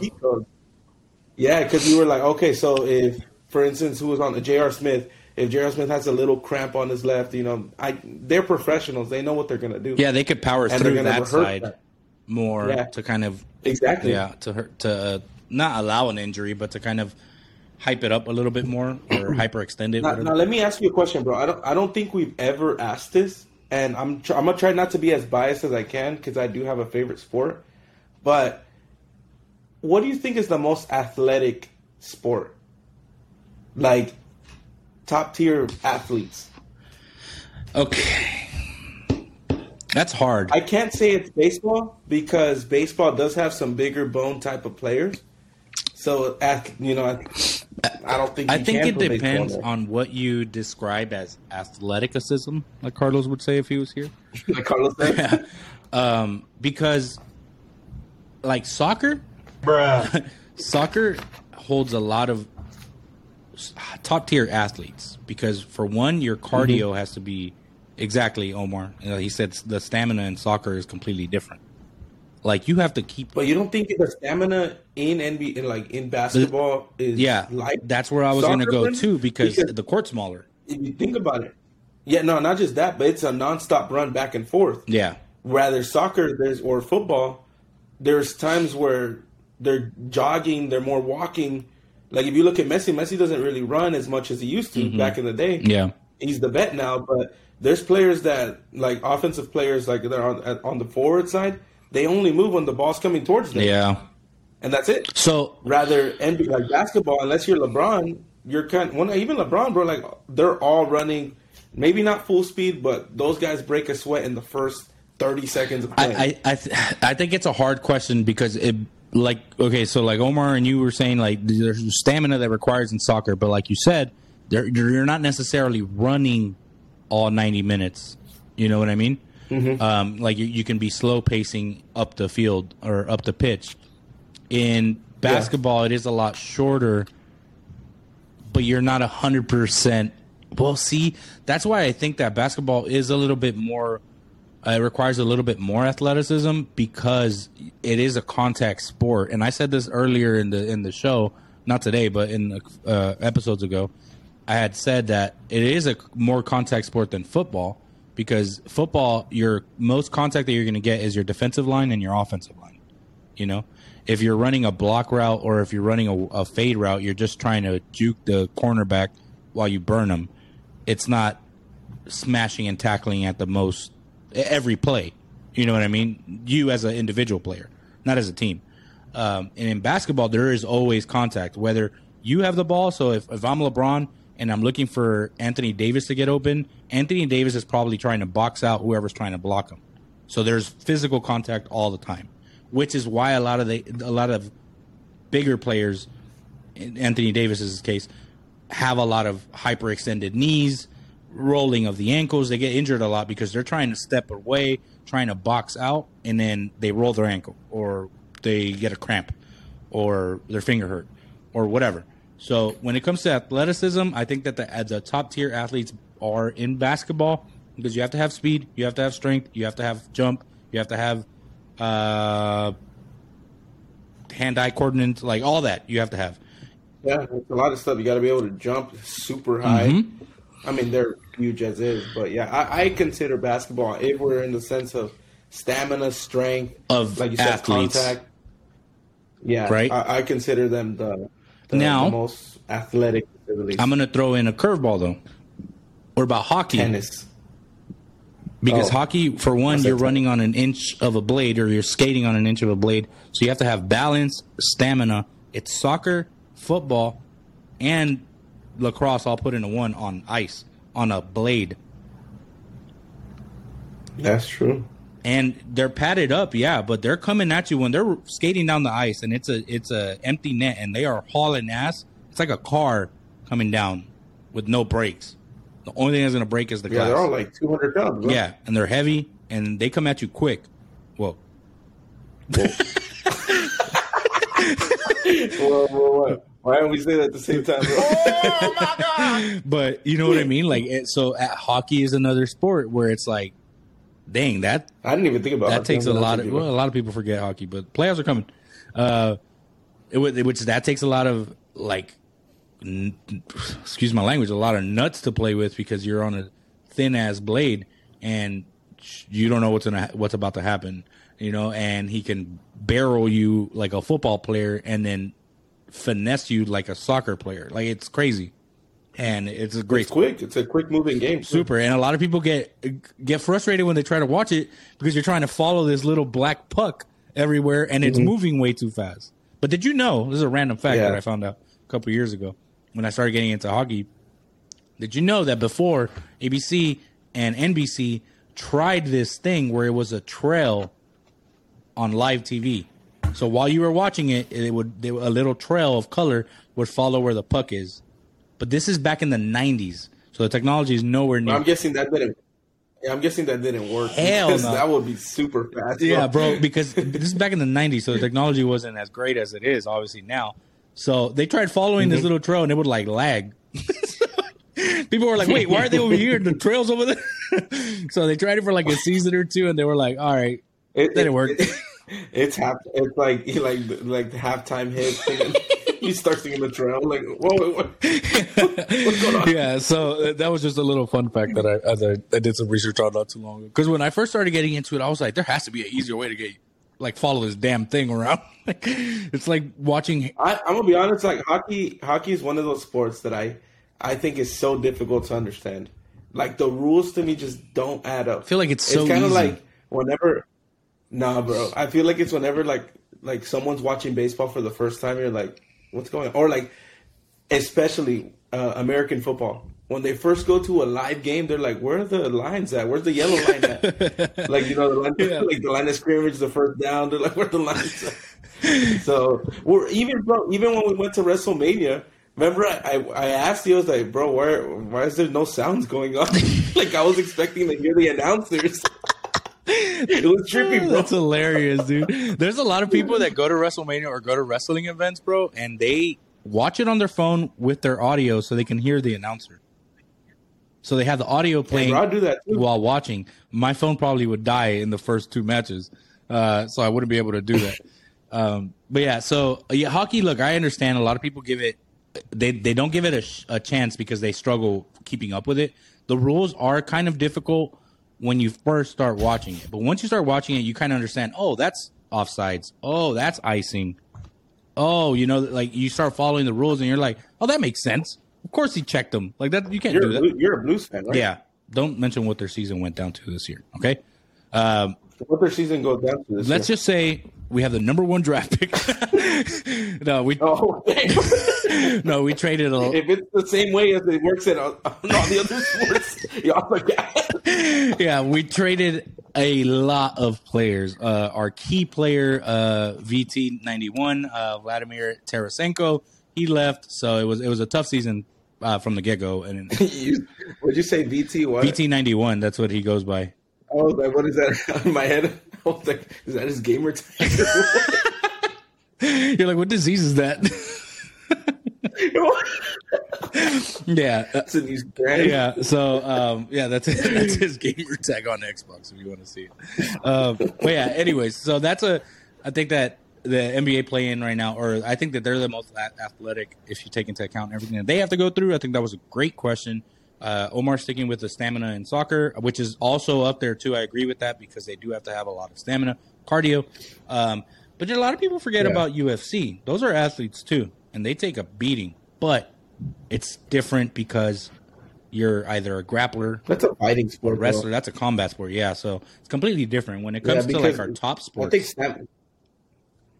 Yeah, because we were like, okay, so if, for instance, who was on the J.R. Smith, if J.R. Smith has a little cramp on his left, you know, I they're professionals. They know what they're gonna do. Yeah, they could power And through that side that. more Yeah. to kind of exactly. yeah to hurt to uh, not allow an injury, but to kind of hype it up a little bit more or hyperextend it. Now, now, let me ask you a question, bro. I don't I don't think we've ever asked this, and I'm tr- I'm gonna try not to be as biased as I can because I do have a favorite sport. But what do you think is the most athletic sport? Like top tier athletes. Okay, that's hard. I can't say it's baseball because baseball does have some bigger bone type of players. So, you know, I, I don't think I think it depends there. on what you describe as athleticism, like Carlos would say if he was here. like Carlos said. um, because like soccer, bruh, soccer holds a lot of top tier athletes because for one, your cardio Mm-hmm. has to be exactly Omar. You know, he said the stamina in soccer is completely different. Like you have to keep. But you don't think the stamina in NBA, in, like in basketball, is Yeah, like that's where I was going to go too because, the court's smaller. if you think about it, Yeah, no, not just that, but it's a nonstop run back and forth. Yeah. Rather soccer, there's or football, there's times where they're jogging, they're more walking. Like if you look at Messi, Messi doesn't really run as much as he used to back in the day. Mm-hmm. Yeah. he's the vet now, but there's players that like offensive players like they're on on the forward side. They only move when the ball's coming towards them, Yeah. and that's it. So Rather, and like basketball, unless you're LeBron, you're kind. When even LeBron, bro, like they're all running, maybe not full speed, but those guys break a sweat in the first thirty seconds of play. I I I, th- I think it's a hard question because it like okay so like Omar and you were saying like there's stamina that requires in soccer but like you said you're not necessarily running all 90 minutes you know what I mean um, like you, you can be slow pacing up the field or up the pitch in basketball it is a lot shorter but you're not a hundred percent. Well, see, that's why I think that basketball is a little bit more. Uh, it requires a little bit more athleticism because it is a contact sport. And I said this earlier in the in the show, not today, but in uh, episodes ago. I had said that it is a more contact sport than football because football, your most contact that you're going to get is your defensive line and your offensive line. You know, if you're running a block route or if you're running a, a fade route, you're just trying to juke the cornerback while you burn them. It's not smashing and tackling at the most every play. You know what I mean? You as an individual player, not as a team. Um, and in basketball, there is always contact, whether you have the ball. So if, if I'm LeBron and I'm looking for Anthony Davis to get open, Anthony Davis is probably trying to box out whoever's trying to block him. So there's physical contact all the time, which is why a lot of the a lot of bigger players, in Anthony Davis's case, have a lot of hyperextended knees, rolling of the ankles. They get injured a lot because they're trying to step away, trying to box out, and then they roll their ankle or they get a cramp or their finger hurt or whatever. So when it comes to athleticism, I think that the, the top tier athletes are in basketball because you have to have speed, you have to have strength, you have to have jump, you have to have uh, hand-eye coordinates, like all that you have to have. yeah, it's a lot of stuff. You got to be able to jump super high. Mm-hmm. I mean, they're huge as is, but yeah, I, I consider basketball if we're in the sense of stamina, strength, Of like you said, athletes. contact. Yeah, Right. I, I consider them the, the, Now- the most athletic. I'm going to throw in a curveball though. What about hockey? tennis. Because Oh. hockey, for one, you're running on an inch of a blade or you're skating on an inch of a blade. So you have to have balance, stamina. It's soccer, football, and lacrosse all put into one on ice, on a blade. That's true. And they're padded up, yeah, but they're coming at you when they're skating down the ice and it's a it's a empty net and they are hauling ass. It's like a car coming down with no brakes. The only thing that's gonna break is the Yeah, glass. they're all like 200 pounds. bro. Yeah, and they're heavy and they come at you quick. Well, Whoa, whoa, whoa. Why don't we say that at the same time, bro? Oh but you know what I mean. Like, it, so at hockey is another sport where it's like, dang, that I didn't even think about that hockey. takes a lot of well, a lot of people forget hockey, but playoffs are coming. Uh, it, which that takes a lot of like, n- excuse my language, a lot of nuts to play with because you're on a thin ass blade and you don't know what's gonna what's about to happen, you know. And he can barrel you like a football player and then finesse you like a soccer player. Like it's crazy, and it's a great It's quick. It's a quick moving game. super and a lot of people get get frustrated when they try to watch it because you're trying to follow this little black puck everywhere and it's mm-hmm. moving way too fast but did you know this is a random fact Yeah. that i found out a couple years ago when i started getting into hockey did you know that before abc and nbc tried this thing where it was a trail on live tv so while you were watching it it would there, a little trail of color would follow where the puck is but this is back in the 90s so the technology is nowhere near I'm guessing that didn't. Yeah, I'm guessing that didn't work. Hell no. That would be super fast. Yeah, bro, because this is back in the 90s, so the technology wasn't as great as it is, obviously, now. So they tried following this mm-hmm. little trail and it would like lag. People were like, wait, why are they over here? The trail's over there. so they tried it for like a season or two and they were like, all right, It didn't work. it's half. It's like like like the halftime hit. thing. you start singing the trail. Like, whoa, whoa. what's going on? yeah, so uh, that was just a little fun fact that I that I did some research on not too long ago. Because when I first started getting into it, I was like, there has to be an easier way to get like follow this damn thing around. Like, it's like watching. I, I'm gonna be honest. Like hockey, hockey is one of those sports that I, I think is so difficult to understand. Like the rules to me just don't add up. I feel like it's so it's kind of like whenever. Nah, bro. I feel like it's whenever like like someone's watching baseball for the first time. You're like, what's going on? Or like, especially uh, American football. When they first go to a live game, they're like, "Where are the lines at? Where's the yellow line at?" like you know, the line, Yeah. like the line of scrimmage, the first down. They're like, "Where the lines?" At? so we're even, bro. Even when we went to WrestleMania, remember I, I, I asked you, I was like, "Bro, why why is there no sounds going on?" like I was expecting to hear the announcers. It was trippy, bro. That's hilarious, dude. There's a lot of people that go to WrestleMania or go to wrestling events, bro, and they watch it on their phone with their audio so they can hear the announcer. So they have the audio playing bro, do that while watching. My phone probably would die in the first two matches, uh, so I wouldn't be able to do that. um, but yeah, so yeah, hockey. Look, I understand a lot of people give it. They they don't give it a, sh- a chance because they struggle keeping up with it. The rules are kind of difficult when you first start watching it, but once you start watching it, you kind of understand. Oh, that's offsides. Oh, that's icing. Oh, you know, like you start following the rules, and you're like, oh, that makes sense. Of course, he checked them. Like that, you can't You're do a, that. Blue, you're a Blues fan, right? Yeah. Don't mention what their season went down to this year. Okay. Um, What their season goes down to this year. let's year? just say we have the number one draft pick. no, we Oh, no, we traded a if it's the same way as it works at all, on all the other sports, y'all forget. yeah, we traded a lot of players. Uh, our key player, uh, VT ninety one, uh, Vladimir Tarasenko, he left, so it was it was a tough season uh, from the get go. And you, would you say VT? What? VT ninety one, that's what he goes by. I was like, what is that in my head? I was like, is that his gamer tag? You're like, what disease is that? yeah, uh, It's in these yeah. So um, yeah, that's that's his gamer tag on Xbox if you want to see it. Um, but yeah, anyways, so that's a. I think that the NBA play in right now, or I think that they're the most athletic if you take into account everything that they have to go through. I think that was a great question. Uh, Omar sticking with the stamina in soccer, which is also up there too. I agree with that because they do have to have a lot of stamina, cardio. Um, but a lot of people forget Yeah. about UFC. Those are athletes too, and they take a beating. But it's different because you're either a grappler, That's a fighting sport, wrestler. bro. That's a combat sport, yeah. So it's completely different when it Yeah, comes to like our top I sports.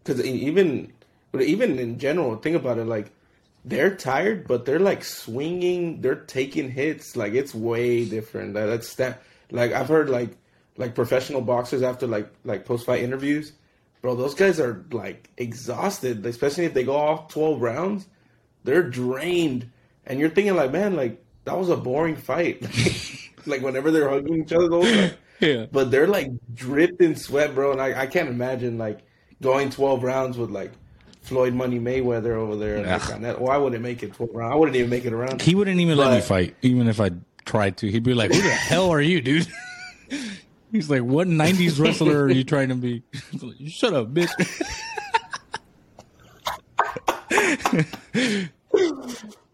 Because even, but even in general, think about it. Like they're tired, but they're like swinging. They're taking hits. Like it's way different. That, that's that. Like I've heard like like professional boxers after like like post fight interviews, bro. Those guys are like exhausted, especially if they go off twelve rounds. They're drained, and you're thinking like, man, like that was a boring fight. like whenever they're hugging each other, those. Like, yeah, but they're like dripped in sweat, bro. And I, I can't imagine like going 12 rounds with like Floyd Money Mayweather over there. And, like, that. Well, I wouldn't make it 12 rounds. I wouldn't even make it around. he wouldn't even let me fight, even if I tried to. He'd be like, "Who the hell are you, dude?" He's like, "What '90s wrestler are you trying to be?" you shut up, bitch.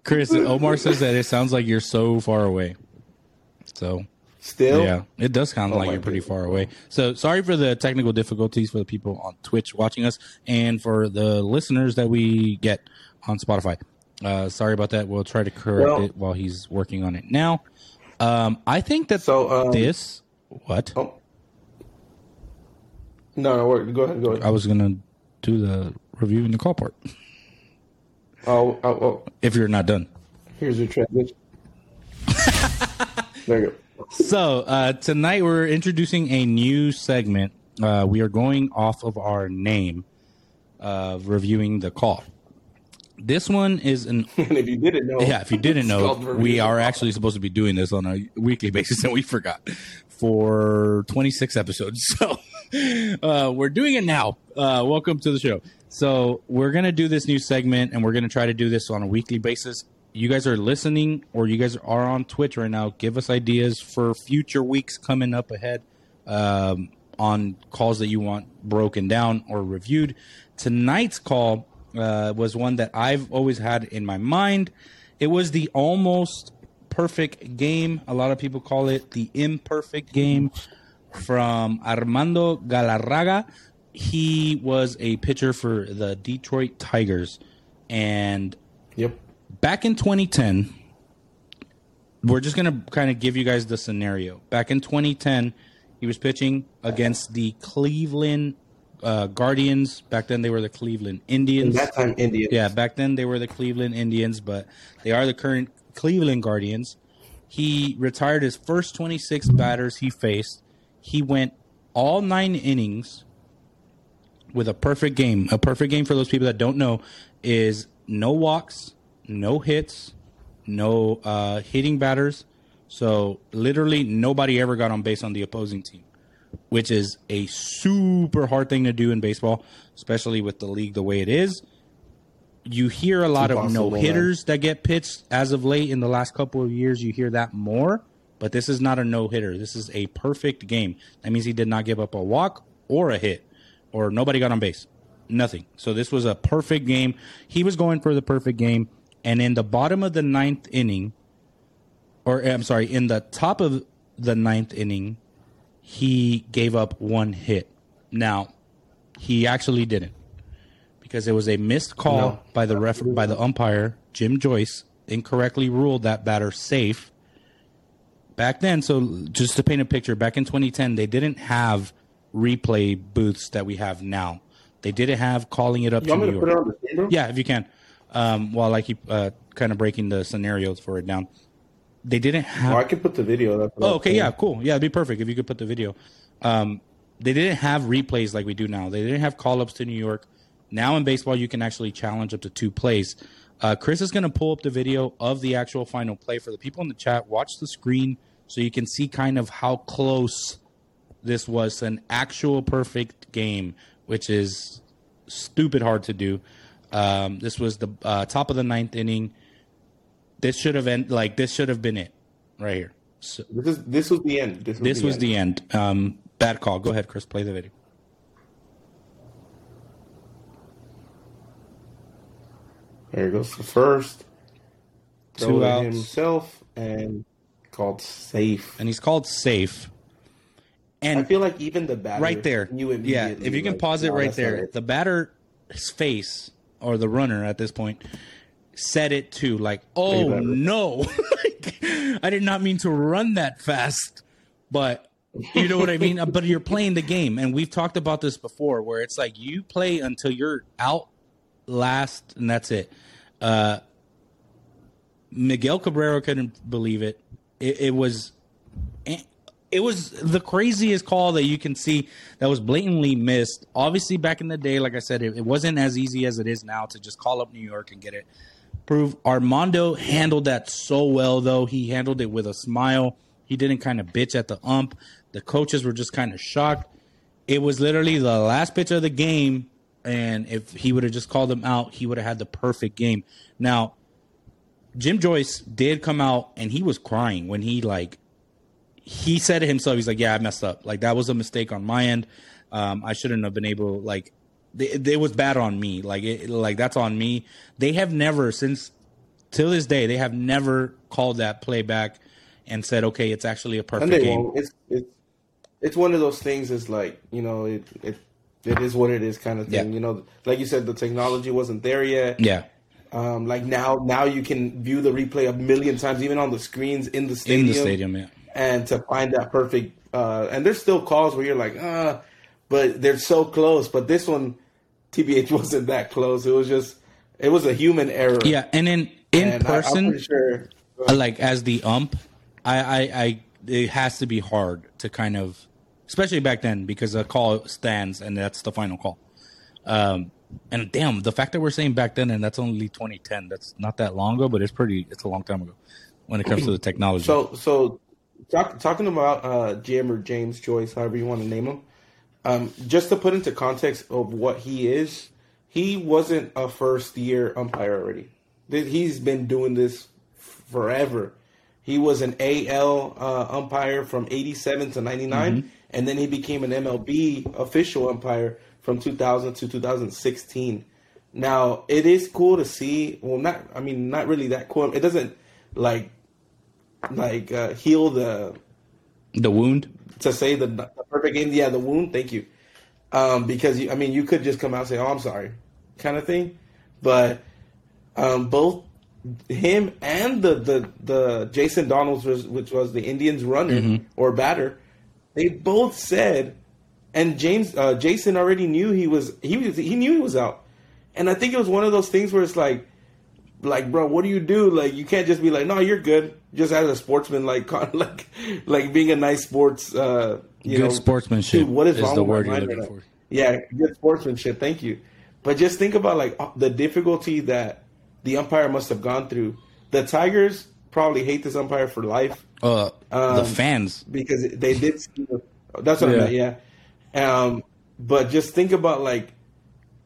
Chris Omar says that it sounds like you're so far away. So Still, Yeah, it does sound Oh like you're pretty goodness. far away. So sorry for the technical difficulties for the people on Twitch watching us, and for the listeners that we get on Spotify. Uh, sorry about that. We'll try to correct Well- it while he's working on it now. Um, I think that So, um, this what Oh. No, no, go ahead, go ahead. I was gonna do the review in the call part. Oh, oh, oh, If you're not done. here's your transition. there you go. So uh, tonight we're introducing a new segment. Uh, we are going off of our name, uh, reviewing the call. This one is an And if you didn't know, yeah. If you didn't know, we are actually supposed to be doing this on a weekly basis, and we forgot for 26 episodes. So uh, we're doing it now. Uh, welcome to the show. So we're gonna do this new segment, and we're gonna try to do this on a weekly basis. You guys are listening, or you guys are on Twitch right now. Give us ideas for future weeks coming up ahead um, on calls that you want broken down or reviewed. Tonight's call uh, was one that I've always had in my mind. It was the almost perfect game. A lot of people call it the imperfect game from Armando Galarraga. He was a pitcher for the Detroit Tigers. And Yep. Back in 2010, we're just going to kind of give you guys the scenario. Back in 2010, he was pitching against the Cleveland uh, Guardians. Back then, they were the Cleveland In Indians. that time, Indian. Yeah, back then they were the Cleveland Indians, but they are the current Cleveland Guardians. He retired his first 26 batters he faced. He went all nine innings with a perfect game. A perfect game for those people that don't know is no walks, no hits, no uh, hitting batters. So literally nobody ever got on base on the opposing team, which is a super hard thing to do in baseball, especially with the league the way it is. You hear a lot of no hitters that get pitched as of late in the last couple of years. You hear that more, but this is not a no hitter. This is a perfect game. That means he did not give up a walk or a hit, or nobody got on base. Nothing. So this was a perfect game. He was going for the perfect game. And in the bottom of the ninth inning, or eh, I'm sorry, in the top of the ninth inning, he gave up one hit. Now, he actually didn't because it was a missed call No. by the ref by the umpire Jim Joyce incorrectly ruled that batter safe. Back then, so just to paint a picture, back in 2010, they didn't have replay booths that we have now. They didn't have calling it up You to New York. put it on the? Yeah, if you can. Um, while I keep uh, kind of breaking the scenarios for it down, they didn't have. Oh, I can put the video. That's Oh, okay, yeah, cool. Yeah, it'd be perfect if you could put the video. Um, they didn't have replays like we do now. They didn't have call ups to New York. Now in baseball, you can actually challenge up to two plays. Uh, Chris is going to pull up the video of the actual final play for the people in the chat. Watch the screen so you can see kind of how close this was an actual perfect game, which is stupid hard to do. Um, this was the uh, top of the ninth inning. This should have end like this should have been it right here. So, This is this was the end. This was, this the, was end. the end. Um, bad call. Go ahead, Chris. Play the video. There he goes the first. Two outs. himself and called safe. And he's called safe. And I feel like even the batter right there, knew yeah. If you can like, pause it right there, it." the batter's face or the runner at this point said it too. Like, oh no, Like, I did not mean to run that fast, but you know what I mean. But you're playing the game, and we've talked about this before, where it's like you play until you're out last, and that's it. Uh, Miguel Cabrera couldn't believe it. It, it was it was the craziest call that you can see that was blatantly missed. Obviously, back in the day, like I said, it, it wasn't as easy as it is now to just call up New York and get it prove. Armando handled that so well, though. He handled it with a smile. He didn't kind of bitch at the ump. The coaches were just kind of shocked. It was literally the last pitch of the game, and if he would have just called him out, he would have had the perfect game. Now, Jim Joyce did come out and he was crying when he like he said it himself. He's like, "Yeah, I messed up. Like that was a mistake on my end. Um, I shouldn't have been able. Like, it, it was bad on me. Like, it, like that's on me. They have never since till this day they have never called that play back and said, "Okay, it's actually a perfect game." It's it's it's one of those things. It's like you know it it it is what it is kind of thing. Yeah. You know, like you said, the technology wasn't there yet. Yeah, Um, like now now you can view the replay a million times, even on the screens in the stadium. in the stadium. Yeah, and to find that perfect uh and there's still calls where you're like uh but they're so close but this one tbh wasn't that close it was just it was a human error yeah. And in in and person, i'm pretty like as the ump, I, I, I, it has to be hard to kind of, especially back then because a call stands and that's the final call. Um, and damn, the fact that we're saying back then and that's only 2010, that's not that long ago, but it's pretty, it's a long time ago when it comes to the technology. so so talk, talking about uh jim or james joyce however you want to name him um just to put into context of what he is he wasn't a first year umpire already he's been doing this forever he was an al uh, umpire from 87 to 99 and then he became an mlb official umpire from 2000 to 2016 Now it is cool to see. Well, not I mean not really that cool. It doesn't like like uh, heal the The wound. to say the, the perfect game. Yeah, the wound. Thank you. Um, because you, I mean, you could just come out and say, "Oh, I'm sorry," kind of thing. But um, both him and the the the Jason Donalds, was, which was the Indians' runner or batter, they both said, and James uh, Jason already knew he was he was he knew he was out, and I think it was one of those things where it's like like bro what do you do like you can't just be like no you're good just as a sportsman like like like being a nice sports uh you Good know sportsmanship dude, what is, is wrong the word you're looking right now? for. yeah good sportsmanship thank you but just think about like uh, the difficulty that the umpire must have gone through the tigers probably hate this umpire for life Uh, the Um, fans. because they did. See the, that's what Yeah. I meant. Yeah. Um, but just think about like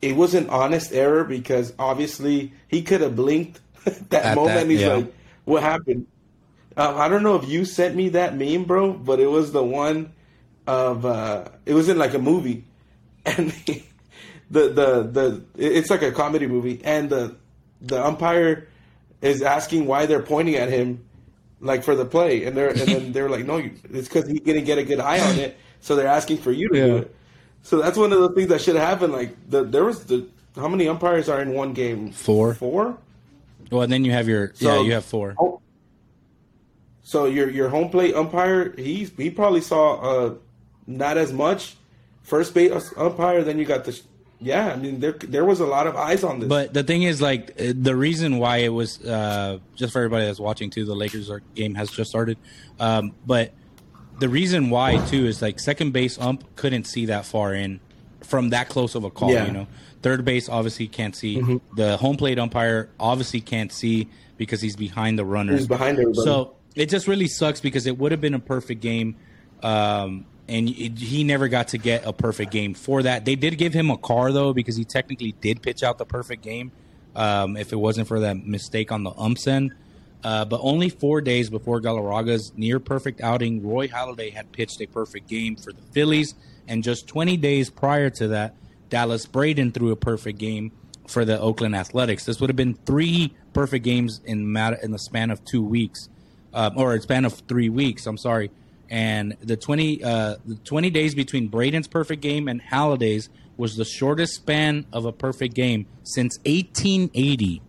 it was an honest error because obviously he could have blinked that At moment. that, and he's yeah. like, "What happened?" Um, I don't know if you sent me that meme, bro, but it was the one of uh, it was in like a movie, and the the the it's like a comedy movie, and the the umpire is asking why they're pointing at him like for the play, and they're and then they're like, no, it's because he didn't get a good eye on it, so they're asking for you to do it. So that's one of the things that should happen. Like the there was the how many umpires are in one game? Four. Four. Well, and then you have your So- yeah, you have four. Oh, so your your home plate umpire, he he probably saw uh not as much first base umpire. Then you got the yeah. I mean there there was a lot of eyes on this. But the thing is, like, uh, the reason why it was uh, just for everybody that's watching too, the Lakers are, game has just started. Um, but the reason why too is like second base ump couldn't see that far in from that close of a call. Yeah. You know, third base obviously can't see. The home plate umpire obviously can't see because he's behind the runner. He's behind everybody. So it just really sucks because it would have been a perfect game. Um, and it, he never got to get a perfect game for that. They did give him a car though because he technically did pitch out the perfect game. Um, if it wasn't for that mistake on the ump's end, uh, but only four days before Galarraga's near perfect outing, Roy Halladay had pitched a perfect game for the Phillies, and just 20 days prior to that, Dallas Braden threw a perfect game for the Oakland Athletics. This would have been three perfect games in matter in the span of two weeks, um, or a span of three weeks. I'm sorry. And the 20, uh, the 20 days between Braden's perfect game and Halladay's was the shortest span of a perfect game since 1880.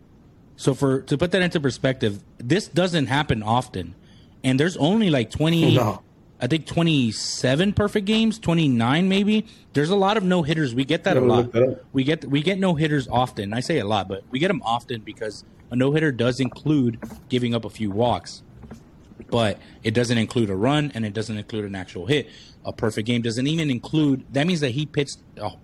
So for to put that into perspective, this doesn't happen often, and there's only like 20, No. I think 27 perfect games, 29 maybe. There's a lot of no hitters. We get that a lot. that. We get we get no hitters often. I say a lot, but we get them often because a no hitter does include giving up a few walks, but it doesn't include a run and it doesn't include an actual hit. A perfect game doesn't even include. That means that he pitched. Oh,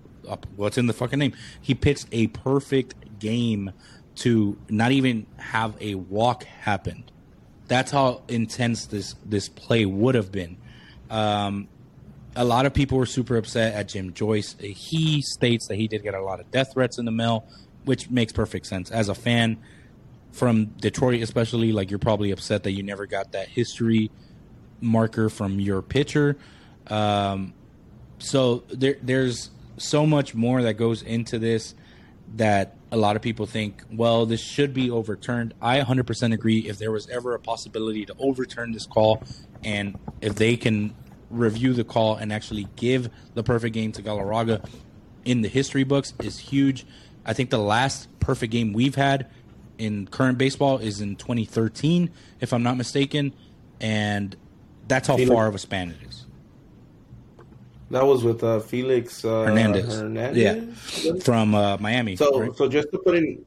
what's in the fucking name? He pitched a perfect game to not even have a walk happen. That's how intense this this play would have been. Um, a lot of people were super upset at Jim Joyce. He states that he did get a lot of death threats in the mail, which makes perfect sense. As a fan from Detroit, especially, like you're probably upset that you never got that history marker from your pitcher. Um, so there, there's so much more that goes into this that a lot of people think, well, this should be overturned. I 100% agree. If there was ever a possibility to overturn this call, and if they can review the call and actually give the perfect game to Galarraga in the history books, is huge. I think the last perfect game we've had in current baseball is in 2013, if I'm not mistaken, and that's how far of a span it is. That was with uh, Felix uh, Hernandez, Hernandez. yeah, from uh, Miami. So right? so just to put in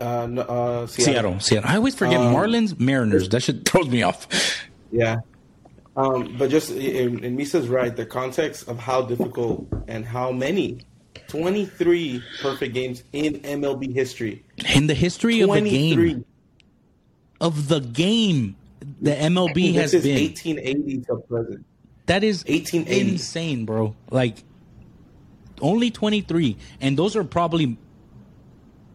uh, uh, Seattle. Seattle, Seattle. I always forget Um, Marlins, Mariners. That shit throws me off. Yeah. Um, but just and, and Misa's right. The context of how difficult and how many, twenty three perfect games in MLB history. In the history of the game, of the game, the MLB This has been. eighteen eighty to present. That is 1880. insane, bro. Like only 23 and those are probably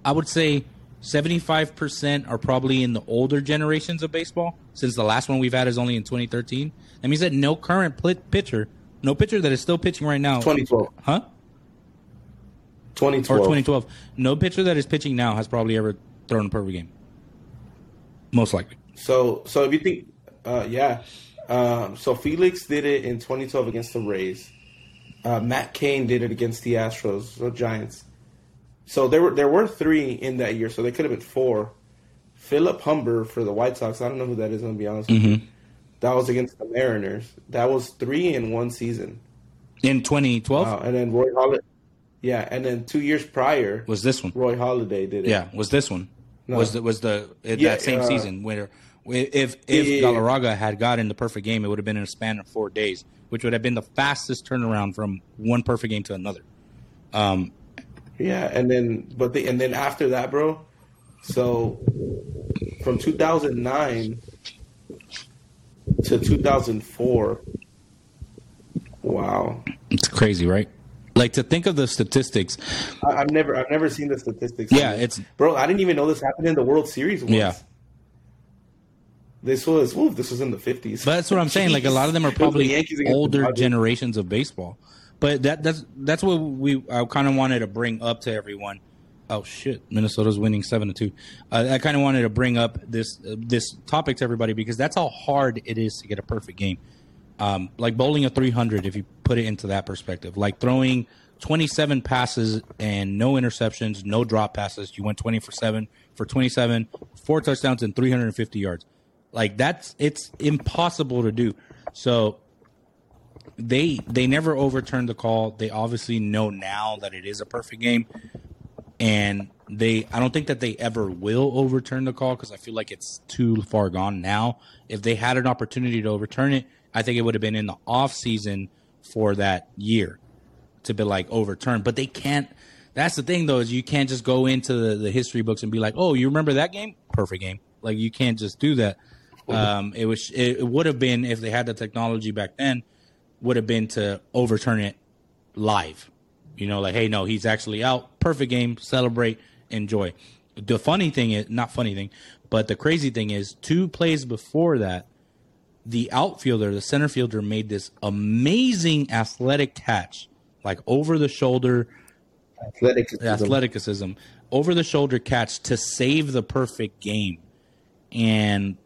I would say 75% are probably in the older generations of baseball since the last one we've had is only in 2013. That means that no current pl- pitcher, no pitcher that is still pitching right now. Twenty twelve. Huh? 2012. or 2012. No pitcher that is pitching now has probably ever thrown a perfect game. Most likely. So, so if you think, uh, yeah, um, so Felix did it in 2012 against the Rays. Uh, Matt Cain did it against the Astros, the Giants. So there were there were three in that year, so they could have been four. Philip Humber for the White Sox. I don't know who that is. I'm gonna be honest with you. That was against the Mariners. That was three in one season. In 2012 Wow. And then Roy Halladay. Yeah, and then two years prior, was this one. Roy Halladay did it. Yeah, was this one. No. Was the, was the it- Yeah, that same uh, season where if if yeah. Galarraga had gotten the perfect game, it would have been in a span of four days, which would have been the fastest turnaround from one perfect game to another. Um, Yeah, and then but the and then after that, bro. So from 2009 to 2004. Wow, it's crazy, right? Like to think of the statistics. I, I've never I've never seen the statistics. Yeah, it's bro. I didn't even know this happened in the World Series. Once. Yeah. This was ooh, this was in the 50s. But that's what I'm saying. Like a lot of them are It was the probably older generations of baseball. But that that's that's what we I kind of wanted to bring up to everyone. Oh shit, Minnesota's winning seven to two. Uh, I kind of wanted to bring up this uh, this topic to everybody because that's how hard it is to get a perfect game. Um, like bowling a 300, if you put it into that perspective, like throwing 27 passes and no interceptions, no drop passes. You went 20 for seven for 27, four touchdowns and 350 yards. Like that's it's impossible to do. So they they never overturned the call. They obviously know now that it is a perfect game, and they I don't think that they ever will overturn the call because I feel like it's too far gone now. If they had an opportunity to overturn it, I think it would have been in the off season for that year to be like overturned. But they can't. That's the thing though is you can't just go into the, the history books and be like, oh, you remember that game? Perfect game. Like you can't just do that. Um, it was it, it would have been if they had the technology back then would have been to overturn it live. You know, like, hey, no, he's actually out. Perfect game. Celebrate. Enjoy. The funny thing is, not funny thing, but the crazy thing is, two plays before that, the outfielder, the center fielder, made this amazing athletic catch, like over the shoulder, athletic. athleticism, over the shoulder catch to save the perfect game. And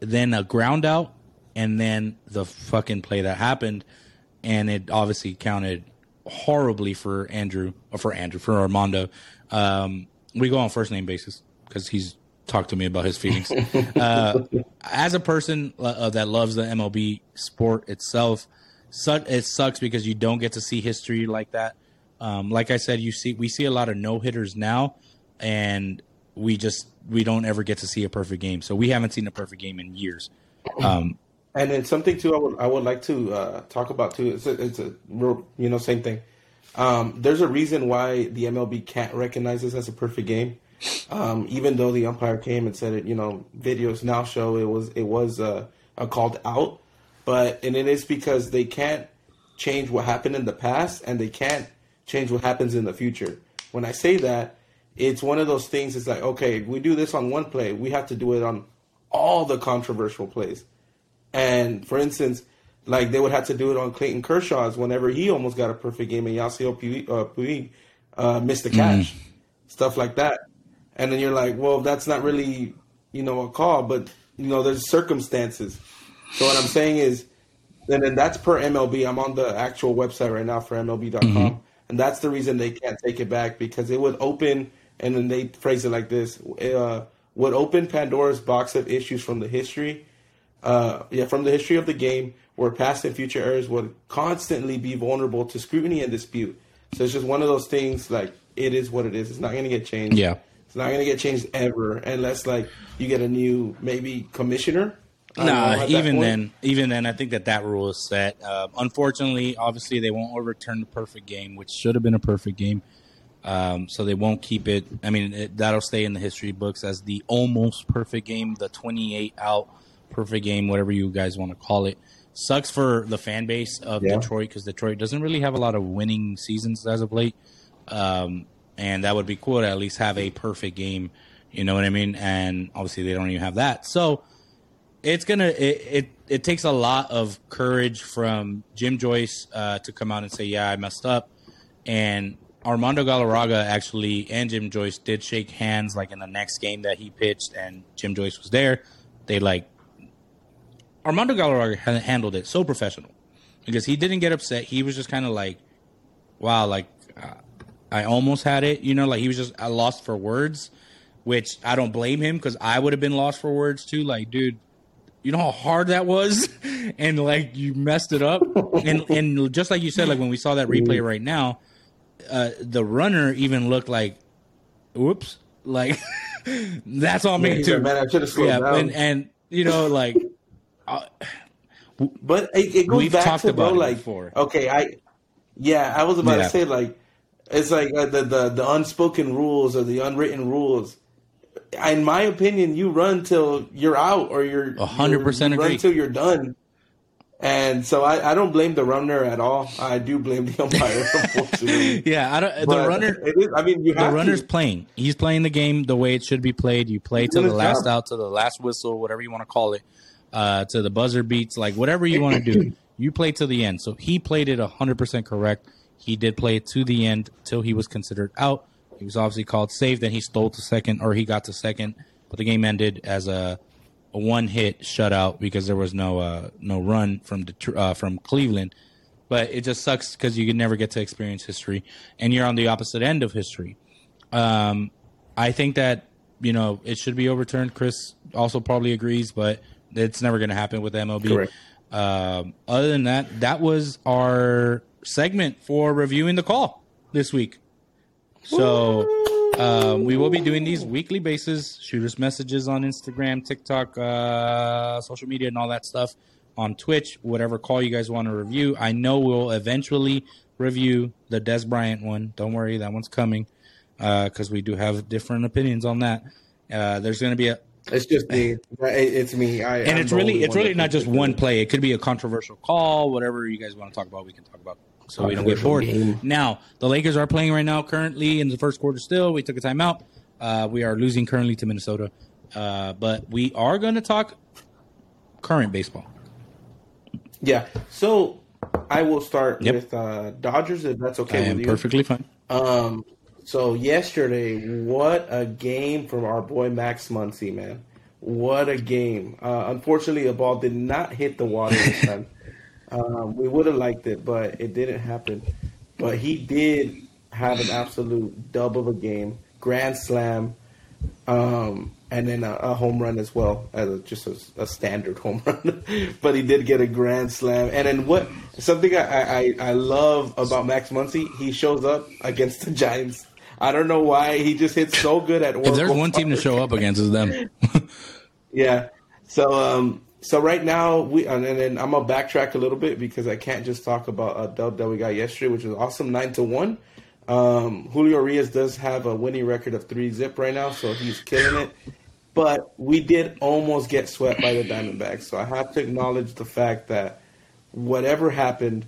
then a ground out, and then the fucking play that happened, and it obviously counted horribly for Andrew or for Andrew for Armando. Um, we go on first name basis because he's talked to me about his feelings. uh, as a person uh, that loves the MLB sport itself, su- it sucks because you don't get to see history like that. Um, like I said, you see we see a lot of no hitters now, and we just we don't ever get to see a perfect game. So we haven't seen a perfect game in years. Um, And then something too, I would I would like to uh, talk about too. It's a, it's a real- you know same thing. Um, there's a reason why the MLB can't recognize this as a perfect game, um, even though the umpire came and said it. You know, videos now show it was it was uh, a called out, but and it is because they can't change what happened in the past and they can't change what happens in the future. When I say that, it's one of those things. It's like okay, we do this on one play, we have to do it on all the controversial plays. And for instance, like they would have to do it on Clayton Kershaw's whenever he almost got a perfect game and Yasiel Puig, uh, Puig uh, missed the catch, stuff like that. And then you're like, well, that's not really, you know, a call, but you know, there's circumstances. So what I'm saying is, and then that's per MLB. I'm on the actual website right now for MLB.com, and that's the reason they can't take it back because it would open, and then they phrase it like this: uh, would open Pandora's box of issues from the history uh, yeah, from the history of the game, where past and future errors would constantly be vulnerable to scrutiny and dispute. So it's just one of those things. Like it is what it is. It's not going to get changed. Yeah. it's not going to get changed ever unless like you get a new maybe commissioner. Nah, even then, even then, I think that that rule is set. Uh, unfortunately, obviously, they won't overturn the perfect game, which should have been a perfect game. Um, so they won't keep it. I mean, it, that'll stay in the history books as the almost perfect game, the 28 out perfect game, whatever you guys want to call it. Sucks for the fan base of Yeah. Detroit because Detroit doesn't really have a lot of winning seasons as of late. Um, and that would be cool to at least have a perfect game. You know what I mean? And obviously, they don't even have that. So it's gonna it, it it takes a lot of courage from Jim Joyce uh, to come out and say, "Yeah, I messed up," and Armando Galarraga actually and Jim Joyce did shake hands like in the next game that he pitched, and Jim Joyce was there. They like Armando Galarraga handled it so professional because he didn't get upset. He was just kind of like, "Wow, like uh, I almost had it," you know, like he was just I lost for words, which I don't blame him because I would have been lost for words too. Like, dude, you know how hard that was, and like you messed it up, and and just like you said, like when we saw that replay right now, uh, the runner even looked like, "Whoops!" Like that's on me he's too. "Man, I should've slowed yeah, down." and and you know like. But it, it goes We've back talked to bro, like before. okay, I yeah, I was about Yeah. to say like it's like uh, the, the the unspoken rules or the unwritten rules. In my opinion, you run till you're out or you're A hundred percent you run agree. till you're done. And so I, I don't blame the runner at all. I do blame the umpire. Yeah, I don't. But the runner, it is, I mean, you the runner's to. playing. He's playing the game the way it should be played. You play to the last job. out, to the last whistle, whatever you want to call it, uh, to the buzzer beats, like whatever you want to do. You play to the end. So he played it hundred percent correct. He did play it to the end till he was considered out. He was obviously called safe. Then he stole to second, or he got to second. But the game ended as a, a one hit shutout because there was no uh, no run from uh, from Cleveland. But it just sucks because you can never get to experience history, and you're on the opposite end of history. Um, I think that you know it should be overturned. Chris also probably agrees, but it's never going to happen with MLB. Um, other than that, that was our segment for reviewing the call this week. So um, we will be doing these weekly basis. Shoot us messages on Instagram, TikTok, uh, social media, and all that stuff. On Twitch, whatever call you guys want to review. I know we'll eventually review the Dez Bryant one. Don't worry, that one's coming because we do have different opinions on that. Uh, there's going to be a, It's just me. It's me. I, and I'm it's really it's really not just one play. It could be a controversial call, whatever you guys want to talk about, we can talk about. So we don't get bored. game. Now the Lakers are playing right now, currently in the first quarter. Still, we took a timeout. Uh, we are losing currently to Minnesota, uh, but we are going to talk current baseball. Yeah. So I will start Yep. with uh, Dodgers if that's I okay am with you. perfectly fine. Um. So yesterday, what a game from our boy Max Muncy, man! What a game! Uh, unfortunately, a ball did not hit the water this time. Um, we would have liked it, but it didn't happen. But he did have an absolute dub of a game, grand slam, um, and then a, a home run as well, as a, just a, a standard home run. but he did get a grand slam, and then what? Something I, I, I love about Max Muncy, he shows up against the Giants. I don't know why he just hits so good at. If there's Oracle one team to show up against, is them. Yeah. So um so right now we and then I'm gonna backtrack a little bit because I can't just talk about a dub that we got yesterday, which was awesome, nine to one. Um, Julio Urías does have a winning record of three zip right now, so he's killing it. But we did almost get swept by the Diamondbacks, so I have to acknowledge the fact that whatever happened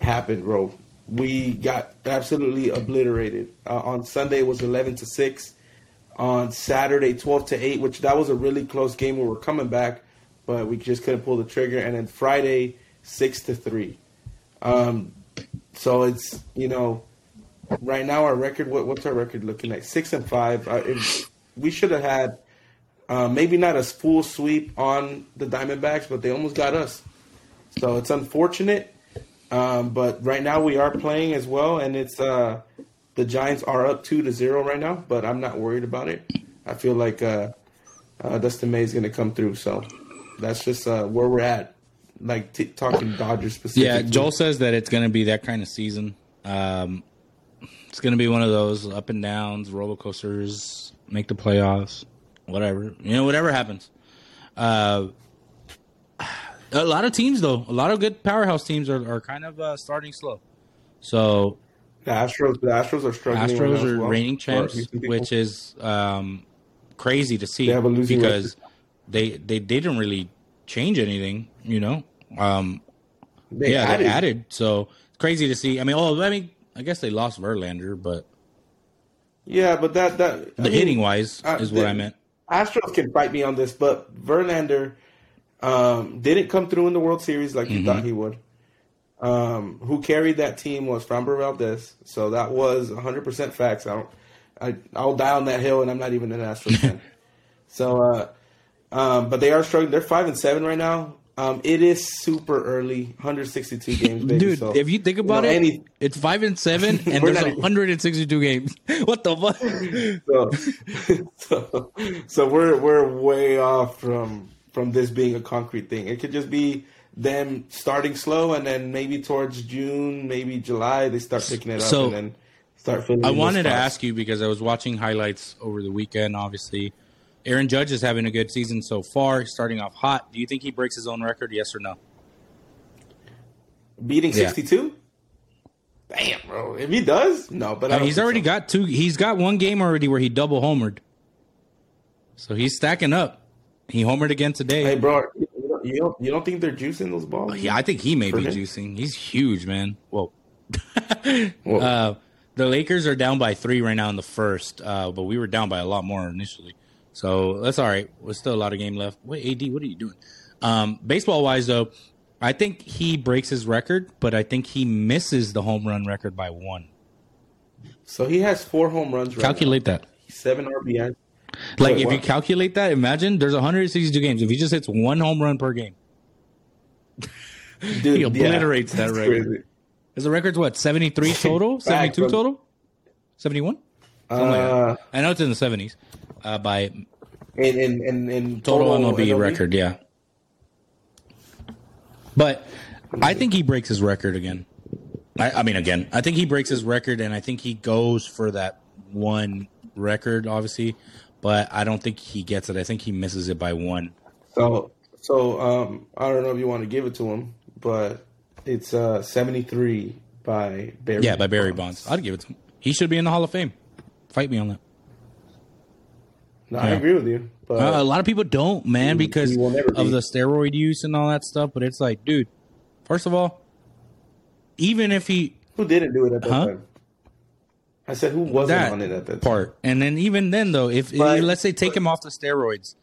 happened, bro. We got absolutely obliterated. Uh, on Sunday it was eleven to six on Saturday, twelve to eight, which that was a really close game where we're coming back, but we just couldn't pull the trigger. And then Friday, six to three. Um, so it's you know, right now our record. What, what's our record looking like? Six and five. Uh, if, we should have had uh, maybe not a full sweep on the Diamondbacks, but they almost got us. So it's unfortunate. Um, but right now we are playing as well, and it's uh, the Giants are up two to zero right now. But I'm not worried about it. I feel like uh, uh, Dustin May is going to come through. So that's just uh, where we're at. Like t- talking Dodgers specifically. Yeah, Joel says that it's going to be that kind of season. Um, it's going to be one of those up and downs, roller coasters, make the playoffs, whatever. You know, whatever happens. Uh, a lot of teams, though, a lot of good powerhouse teams are, are kind of uh, starting slow. So The Astros, the Astros are struggling. Astros are well. reigning champs, which is um, crazy to see They have a losing because they, they they didn't really change anything. You know, um, they yeah, added. they added. So it's crazy to see. I mean, oh, I mean, I guess they lost Verlander, but Yeah, but that that the hitting wise uh, is what the- I meant. Astros can fight me on this, but Verlander um, didn't come through in the World Series like Mm-hmm. you thought he would. Um, who carried that team was Framber Valdez, so that was 100% facts. I don't, I, I'll die on that hill, and I'm not even an Astros fan. So, uh, um, but they are struggling. They're five and seven right now. Um, it is super early, 162 games, baby. Dude, so, if you think about know, it, any- it's five and seven, and there's not even- 162 games. What the fuck? so, so, so we're we're way off from from this being a concrete thing. It could just be them starting slow, and then maybe towards June, maybe July, they start picking it up, So, and then start filling. I wanted to ask you because I was watching highlights over the weekend. Obviously, Aaron Judge is having a good season so far, starting off hot. Do you think he breaks his own record? Yes or no? beating Yeah. 62. Damn, bro. If he does, no, but I don't he's already so. got two. He's got one game already where he double homered, so he's stacking up. He homered again today. Hey, bro, you don't, you don't you don't think they're juicing those balls? Yeah, I think he may For be him? juicing. He's huge, man. Whoa. Whoa. Uh, the Lakers are down by three right now in the first, uh, but we were down by a lot more initially. So that's all right. There's still a lot of game left. Wait, AD, what are you doing? Um, baseball wise, though, I think he breaks his record, but I think he misses the home run record by one. so he has four home runs. Right Calculate that. seven RBI. Like, Wait, if you calculate that, imagine there's 162 games. If he just hits one home run per game, Dude, He obliterates that record. crazy. is the record's what 73 total, 72 bro. total, 71. Something like. Uh, I know it's in the 70s uh, by in in in, in total, MLB, record, yeah. But I think he breaks his record again. I, I mean, again, I think he breaks his record, and I think he goes for that one record, obviously. But I don't think he gets it. I think he misses it by one. So so um, I don't know if you want to give it to him, but it's uh 73 by Barry. Yeah, by Barry Bonds. I'd give it to him. He should be in the Hall of Fame. Fight me on that. No, I agree with you, but Uh, a lot of people don't, man, He- because of be. the steroid use and all that stuff. But it's like, dude, first of all, even if he who didn't do it at that Huh? time? I said who wasn't that on it at that time? part, and then even then, though, if But- let's say take him off the steroids,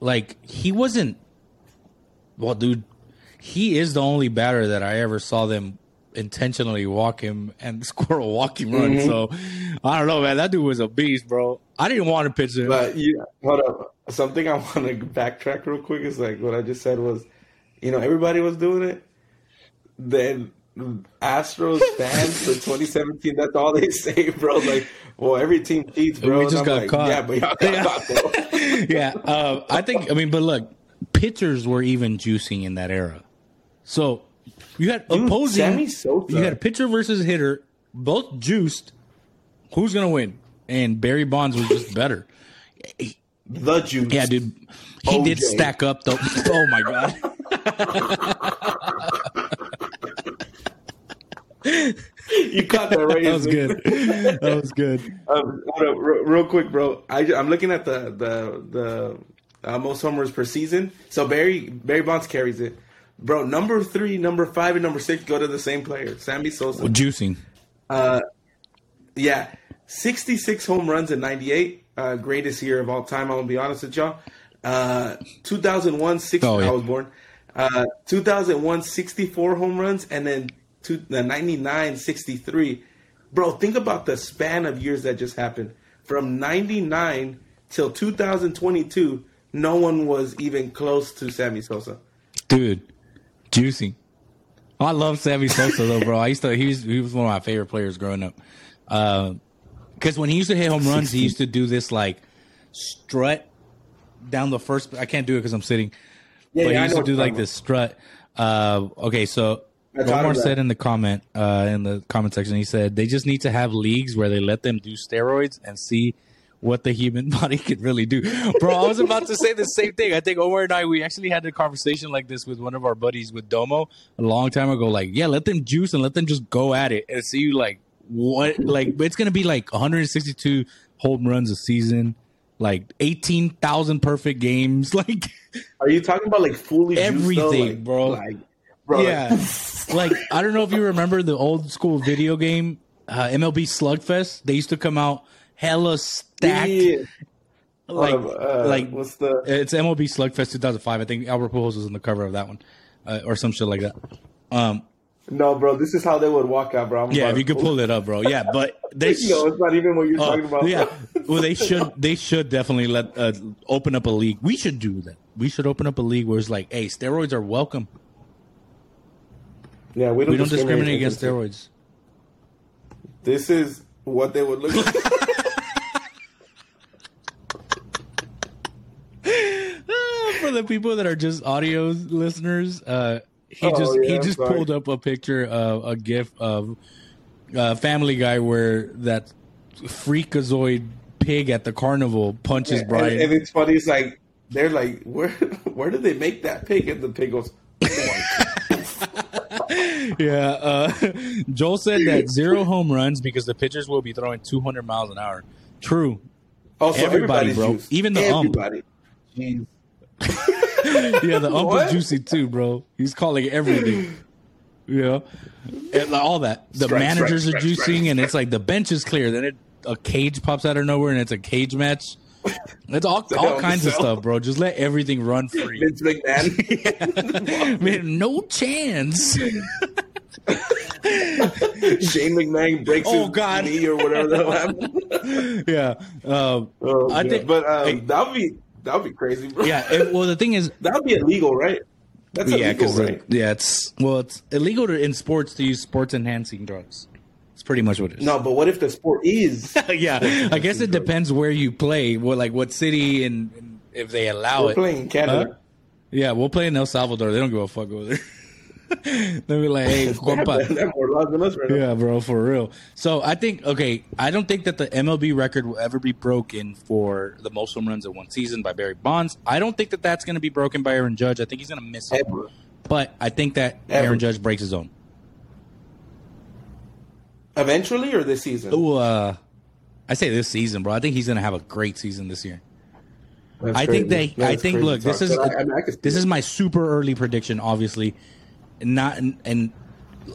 like he wasn't. Well, dude, he is the only batter that I ever saw them intentionally walk him and squirrel walk him run. Mm-hmm. So I don't know, man. That dude was a beast, bro. I didn't want to pitch him. But you hold up. Something I want to backtrack real quick is like what I just said was, you know, everybody was doing it. Then Astros fans for 2017. That's all they say, bro. Like, well, every team cheats, bro. We just got like, caught. Yeah, but y'all got Yeah. caught though. yeah, uh, I think. I mean, but look, pitchers were even juicing in that era. So you had Dude, opposing. You had a pitcher versus hitter, both juiced. Who's gonna win? And Barry Bonds was just better. The juice. Yeah, dude. He did stack up though. Oh my god. You caught that right. That was good. That was good. Um, real, real quick, bro. I, am looking at the the the uh, most homers per season. So Barry Barry Bonds carries it, bro. Number three, number five, and number six go to the same player, Sammy Sosa. Juicing. Uh, Yeah, 66 home runs in 98. Uh, greatest year of all time. I'm gonna be honest with y'all. Uh, 2001, six, Oh, yeah. I was born. Uh, 2001, 64 home runs, and then two, the 99, 63. Bro, think about the span of years that just happened. From 99 till 2022, no one was even close to Sammy Sosa. Dude, juicing. I love Sammy Sosa though, bro. I used to. He was he was one of my favorite players growing up. Because when he used to hit home runs, he used to do this like strut down the first. I can't do it because I'm sitting. Yeah, but yeah, he used to do like this strut. Uh, okay, so Omar said in the comment uh, in the comment section, he said they just need to have leagues where they let them do steroids and see what the human body could really do. Bro, I was about to say the same thing. I think Omar and I we actually had a conversation like this with one of our buddies with Domo a long time ago. Like, yeah, let them juice and let them just go at it and see like what like it's gonna be like 162 home runs a season. Like eighteen thousand perfect games, like Are you talking about like fully? Everything, Like- bro. Like, bro, yeah, like I don't know if you remember the old school video game uh, MLB Slugfest. They used to come out hella stacked, Yeah. like uh, like what's the it's MLB Slugfest 2005. I think Albert Pujols was on the cover of that one, uh, or some shit like that. Um, No, bro, this is how they would walk out, bro. I'm Yeah, if you could pull it up, bro. Yeah, but they sh- No, it's not even what you're oh, talking about. yeah. Well, they should they should definitely let uh, open up a league. We should do that. We should open up a league where it's like, hey, steroids are welcome. yeah, we don't, We don't discriminate against steroids. This is what they would look like. For the people that are just audio listeners, uh, he Oh, just he yeah, just sorry. pulled up a picture of a gif of uh, Family Guy where that freakazoid pig at the carnival punches and, Brian. and it's funny. It's like they're like, where where did they make that pig? And the pig goes. Yeah, uh, Joel said that zero home runs because the pitchers will be throwing 200 miles an hour. True. Also, Everybody, bro. juiced. Even the ump. everybody. Yeah, the ump is juicy too, bro. He's calling everything. Yeah, And, like, all that. The Strike, managers strike, are strike, juicing, and it's like the bench is clear. Then it, a cage pops out of nowhere, and it's a cage match. It's all all kinds of stuff, bro. Just let everything run free. Vince McMahon, Man, no chance. Shane McMahon breaks Oh, his God. knee or whatever the hell happened. yeah, uh, Oh, I think- but um, hey. that'd be that'd be crazy, bro. yeah. it- well, the thing is, that'd be illegal, right? That's yeah, because right? yeah, it's well, it's illegal to, in sports to use sports enhancing drugs. It's pretty much what it is. No, but what if the sport is? yeah, I guess it depends where you play, what like what city and, and if they allow it. We're it. playing in Canada. Huh? Yeah, we'll play in El Salvador. They don't give a fuck over there. They'll be like, "Hey, compa." they have more laws than us right now. Yeah, bro, for real. So I think okay, I don't think that the MLB record will ever be broken for the most home runs in one season by Barry Bonds. I don't think that that's going to be broken by Aaron Judge. I think he's going to miss it. Ever. But I think that Ever. Aaron Judge breaks his own. Eventually, or this season? Ooh, uh, I say this season, bro. I think he's going to have a great season this year. That's I think crazy. they. I think. Look, this is I- I mean, I this is my super early prediction. Obviously, not and, and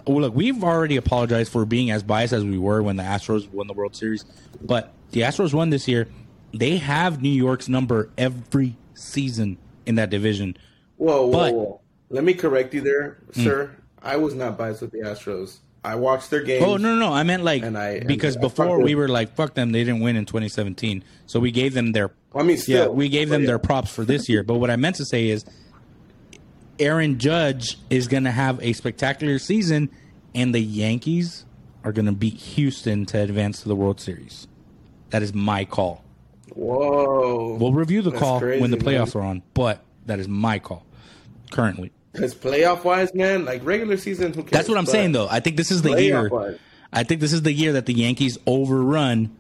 well, look, we've already apologized for being as biased as we were when the Astros won the World Series, but the Astros won this year. They have New York's number every season in that division. Whoa, whoa, But- whoa. Let me correct you there, hmm. sir. I was not biased with the Astros. I watched their games. Oh no, no, I meant like And I- because I before fucked we were like fuck them, they didn't win in 2017, so we gave them their I mean, still, yeah, we gave them yeah. their props for this year. But what I meant to say is, Aaron Judge is going to have a spectacular season, and the Yankees are going to beat Houston to advance to the World Series. That is my call. Whoa. We'll review the That's call when the crazy, man. playoffs are on, but that is my call currently. Because playoff wise, man, like regular season, who cares? That's what I'm But saying, though. I think this is the year. playoff-wise, I think this is the year that the Yankees overrun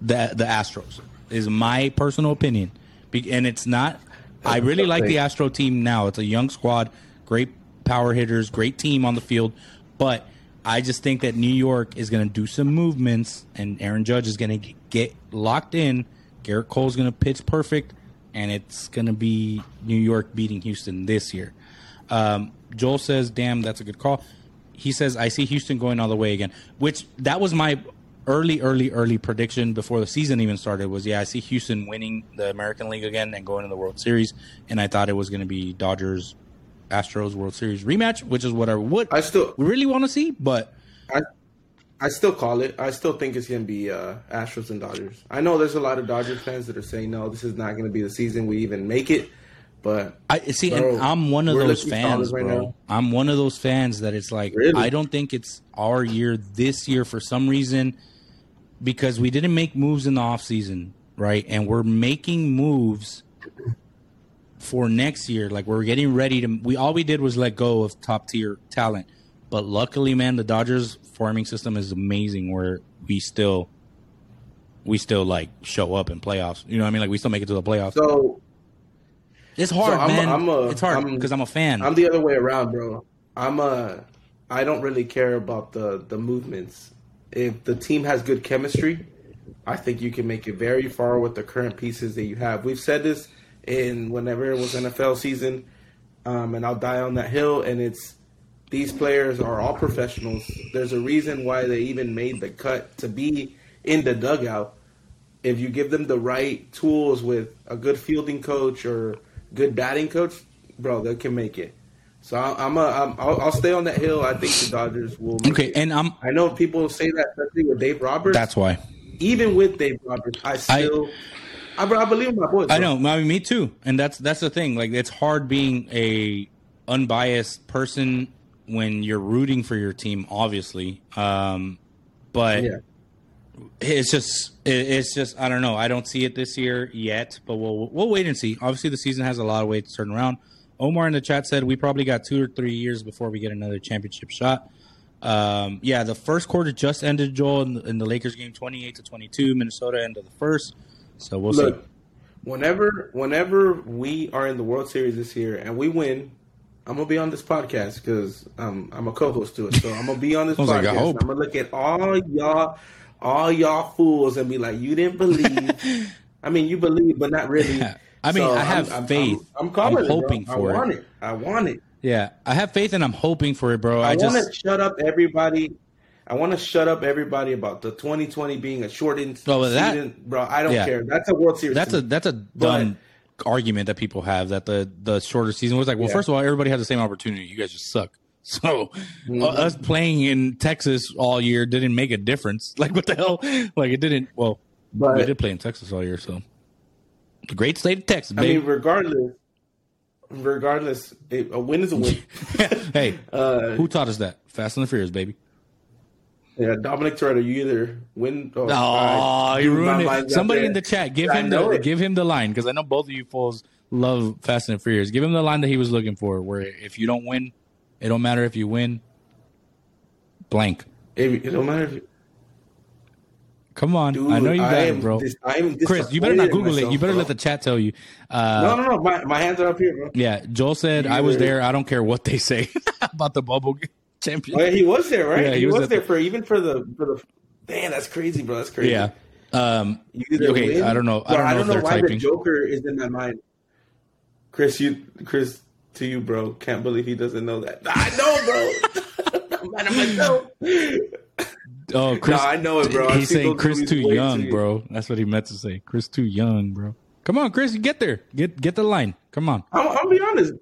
the the Astros. Is my personal opinion, and it's not. I really like the Astro team now. It's a young squad, great power hitters, great team on the field, but I just think that New York is going to do some movements, and Aaron Judge is going to get locked in. Gerrit Cole's going to pitch perfect, and it's going to be New York beating Houston this year. Um, Joel says, "Damn, that's a good call." He says, "I see Houston going all the way again," which that was my early, early, early prediction before the season even started. Was yeah, I see Houston winning the American League again and going to the World Series, and I thought it was going to be Dodgers, Astros World Series rematch, which is what I would I still, we really want to see. But I, I still call it. I still think it's gonna be uh, Astros and Dodgers. I know there's a lot of Dodgers fans that are saying no, this is not gonna be the season we even make it. But I see, Bro, and I'm one of those fans, right bro. now. I'm one of those fans that it's like Really? I don't think it's our year this year for some reason because we didn't make moves in the off season, right? And we're making moves for next year. Like we're getting ready to. We all we did was let go of top tier talent, but luckily, man, the Dodgers farming system is amazing. Where we still, we still like show up in playoffs. You know what I mean? Like we still make it to the playoffs. so it's hard, I'm man. I'm a- it's hard I'm- because I'm a fan. I'm the other way around, bro. I'm a. I don't really care about the the movements. If the team has good chemistry, I think you can make it very far with the current pieces that you have. We've said this in whenever it was NFL season, um, and I'll die on that hill. And it's these players are all professionals. There's a reason why they even made the cut to be in the dugout. If you give them the right tools with a good fielding coach or good batting coach, bro, they can make it. So I, I'm a, I'm, I'll, I'll stay on that hill. I think the Dodgers will. Okay, it. and I'm I know people say that, especially with Dave Roberts. that's why. even with Dave Roberts, I still, I, I, believe in my boys. I bro. know, I mean, me too, and that's that's the thing. Like, it's hard being a unbiased person when you're rooting for your team, obviously. Um, but Yeah. it's just, it, it's just, I don't know. I don't see it this year yet, but we'll we'll wait and see. Obviously, the season has a lot of ways to turn around. Omar in the chat said we probably got two or three years before we get another championship shot. Um, yeah, the first quarter just ended, Joel, in the, in the Lakers game, twenty-eight to twenty-two. Minnesota end of the first, so we'll see. Whenever whenever we are in the World Series this year and we win, I'm gonna be on this podcast because um, I'm a co-host to it. So I'm gonna be on this I was like, I podcast. hope. I'm gonna look at all y'all, all y'all fools, and be like, "You didn't believe." I mean, you believe, but not really. I mean, I have I'm, faith. I'm, I'm, I'm it, bro. hoping I for it. want it. I want it. Yeah, I have faith and I'm hoping for it, bro. I, I, want just to shut up everybody. I want to shut up everybody about the 2020 being a shortened Oh, that- season, bro. I don't yeah. care. That's a World Series. that's a that's a dumb argument that people have that the the shorter season was like. Well, Yeah. first of all, everybody had the same opportunity. You guys just suck. So Mm-hmm. uh, us playing in Texas all year didn't make a difference. Like what the hell? Like it didn't. Well, But- we did play in Texas all year, so the great state of Texas, I baby. mean, regardless, regardless, it, a win is a win. hey, uh, who taught us that? Fast and the Furious, baby. yeah, Dominic Toretto, you either win. or Oh, you ruined it. Somebody in the chat, give I him the it. give him the line because I know both of you fools love Fast and the Furious. Give him the line that he was looking for, where if you don't win, it don't matter if you win. Blank. If- It don't matter. If you, Come on, dude, I know you got am it, bro. I Chris, you better not Google it. You better bro. let the chat tell you. Uh, No, no, no. My, my hands are up here, bro. Yeah, Joel said I was there. I don't care what they say about the bubble champion. Oh, yeah, he was there, right? Yeah, he, he was was, there the- for even for the for the. Man, that's crazy, bro. That's crazy. Yeah. Um, okay, win- I don't know. I Bro, don't know they're why typing. the Joker is in my mind. Chris, you, Chris, to you, bro. Can't believe he doesn't know that. I know, bro. I'm mad at myself. Oh, Chris, I know it, bro. He's saying Chris too young, too- bro. That's what he meant to say. Chris too young, bro. Come on, Chris, you get there. Get get the line. Come on. I'm, I'll be honest.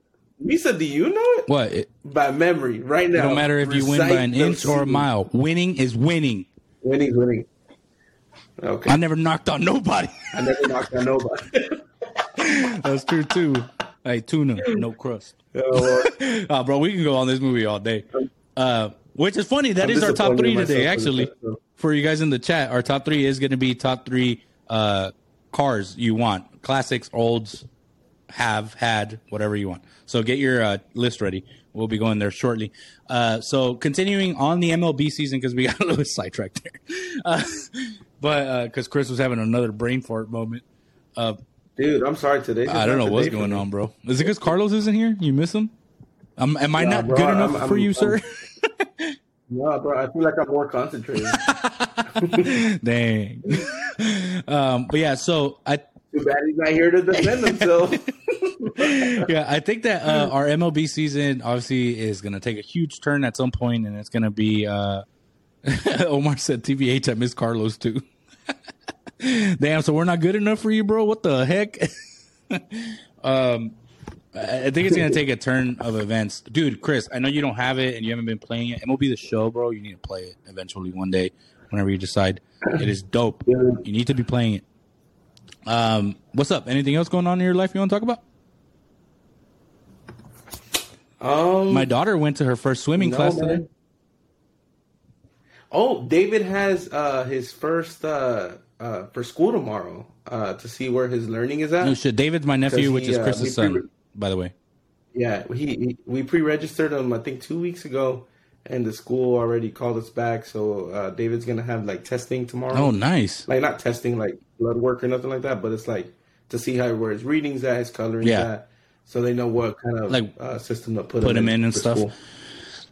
Misa, do you know it What? It, by memory right now? No matter if you win by an inch or a mile. Winning is winning. Winning, is winning. Okay, I never knocked on nobody. I never knocked on nobody. That's true too. Hey, tuna, no crust. Oh. Oh, bro, we can go on this movie all day. Uh, which is funny. That I'm is our top three today, for actually. For you guys in the chat, our top three is going to be top three uh, cars you want. Classics, olds, have, had, whatever you want. So get your uh, list ready. We'll be going there shortly. Uh, so continuing on the MLB season, because we got a little sidetracked there. Uh, but because Chris was having another brain fart moment. Uh, Dude, I'm sorry today. I don't know what's going on, bro. Is it because Carlos isn't here? You miss him? Um, am I Nah, not bro, good enough I'm- for I'm- you, sir? No, bro. I feel like I'm more concentrated. Dang. um, but yeah, so I Too bad he's not here to defend himself. yeah, I think that uh, our MLB season obviously is going to take a huge turn at some point, and it's going to be. Uh, Omar said, "TBH, I miss Carlos too." Damn, so we're not good enough for you, bro. What the heck? um, I think it's going to take a turn of events, dude. Chris, I know you don't have it and you haven't been playing it. MLB the Show, bro. You need to play it eventually one day, whenever you decide. It is dope. You need to be playing it. Um, what's up? Anything else going on in your life you want to talk about? Um, My daughter went to her first swimming no, class man. today. Oh, David has uh, his first uh, uh, for school tomorrow uh, to see where his learning is at. No shit. David's my nephew, 'Cause which is uh, Chris's son, pre- by the way. Yeah, he, he we pre-registered him I think two weeks ago, and the school already called us back. So uh, David's gonna have like testing tomorrow. Oh, nice. like not testing like blood work or nothing like that, but it's like to see how where his readings at, his coloring Yeah. at, so they know what kind of Like, uh, system to put, put him in and stuff. school.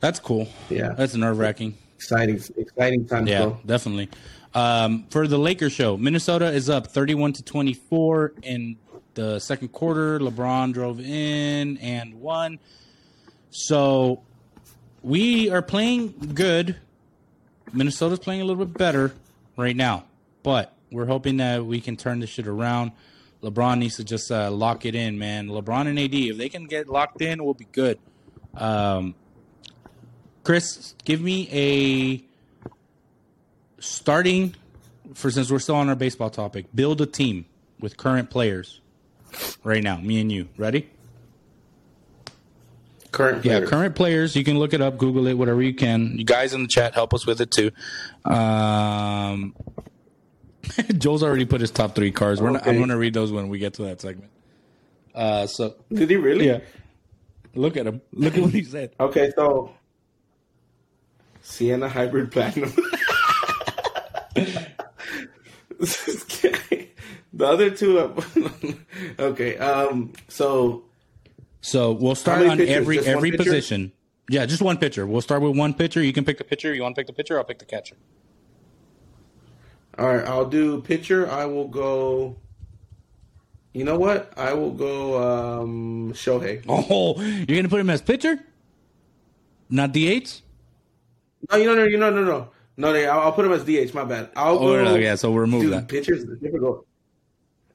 That's cool. Yeah. That's nerve wracking. Exciting, exciting times, Yeah, bro. definitely. Um, for the Lakers show, Minnesota is up 31 to 24 in the second quarter. LeBron drove in and won. So we are playing good. Minnesota's playing a little bit better right now, but we're hoping that we can turn this shit around. LeBron needs to just uh, lock it in, man. LeBron and AD, if they can get locked in, we'll be good. Um, Chris, give me a starting for since we're still on our baseball topic. Build a team with current players right now. Me and you ready? Current Yeah, players. current players. You can look it up, Google it, whatever you can. You guys in the chat help us with it too. Um, Joel's already put his top three cards. We're not, I'm going to read those when we get to that segment. Uh, so Did he really? yeah, look at him. Look at what he said. Okay, so Sienna Hybrid Platinum. the other two. uh, okay, um, so So we'll start on pitchers? every Just every position. Yeah, just one pitcher. We'll start with one pitcher. You can pick the pitcher. You want to pick the pitcher? I'll pick the catcher. all right, I'll do pitcher. I will go. You know what? I will go um, Shohei. Oh, you're gonna put him as pitcher, not DH. No, you know, no, you know, no, no, no. no I'll, I'll put him as DH. My bad. I'll Oh, go. no, yeah, so we'll remove dude, that. Pitchers difficult.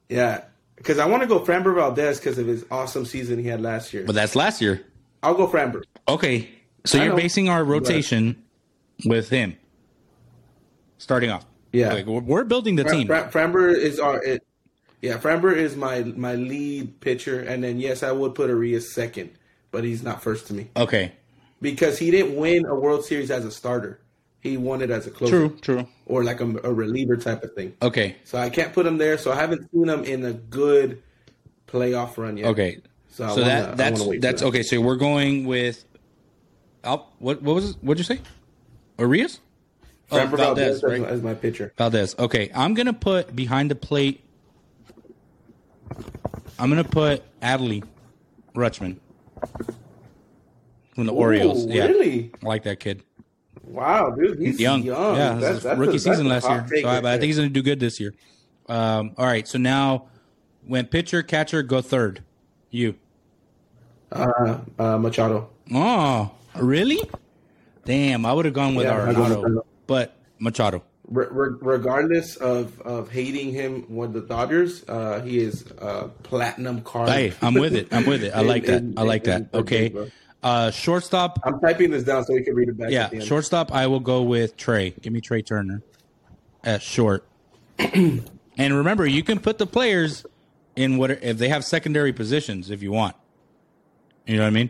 Yeah, because I want to go Framber Valdez because of his awesome season he had last year. But that's last year. I'll go Framber. Okay, so I you're basing our rotation with him starting off. Yeah. Like, we're, we're building the Fra- team. Fra- Framber is our. It, yeah, Framber is my my lead pitcher, and then yes, I would put Urías second, but he's not first to me Okay, because he didn't win a World Series as a starter. He wanted as a closer, true, true. or like a, a reliever type of thing. Okay, So I can't put him there. So I haven't seen him in a good playoff run yet. okay. So, So wanna- that that's that's that. okay. So we're going with. Al, what what was it? What'd you say? Urías? Oh, Valdez, Valdez, right? as, my, pitcher. Valdez. Okay, I'm gonna put behind the plate. I'm gonna put Adley Rutschman from the Orioles. Ooh, Yeah, really? I like that kid. Wow, dude, he's Young, young. yeah, That's- that's rookie a- season that's last year. So I, but I think he's gonna do good this year. Um, all right, so now when pitcher catcher go third, you. uh, uh, Machado. Oh, really? Damn, I would have gone with Yeah, I Machado. but Machado. Re- re- regardless of, of hating him with the Dodgers, uh, he is uh, platinum card. Hey, I'm with it. I'm with it. I In- like that. in- I like in- that. in- Okay. Bro. Uh, shortstop. I'm typing this down so we can read it back. Yeah, at the end. shortstop. I will go with Trey. Give me Trey Turner at short. and remember, you can put the players in what if they have secondary positions if you want. You know what I mean?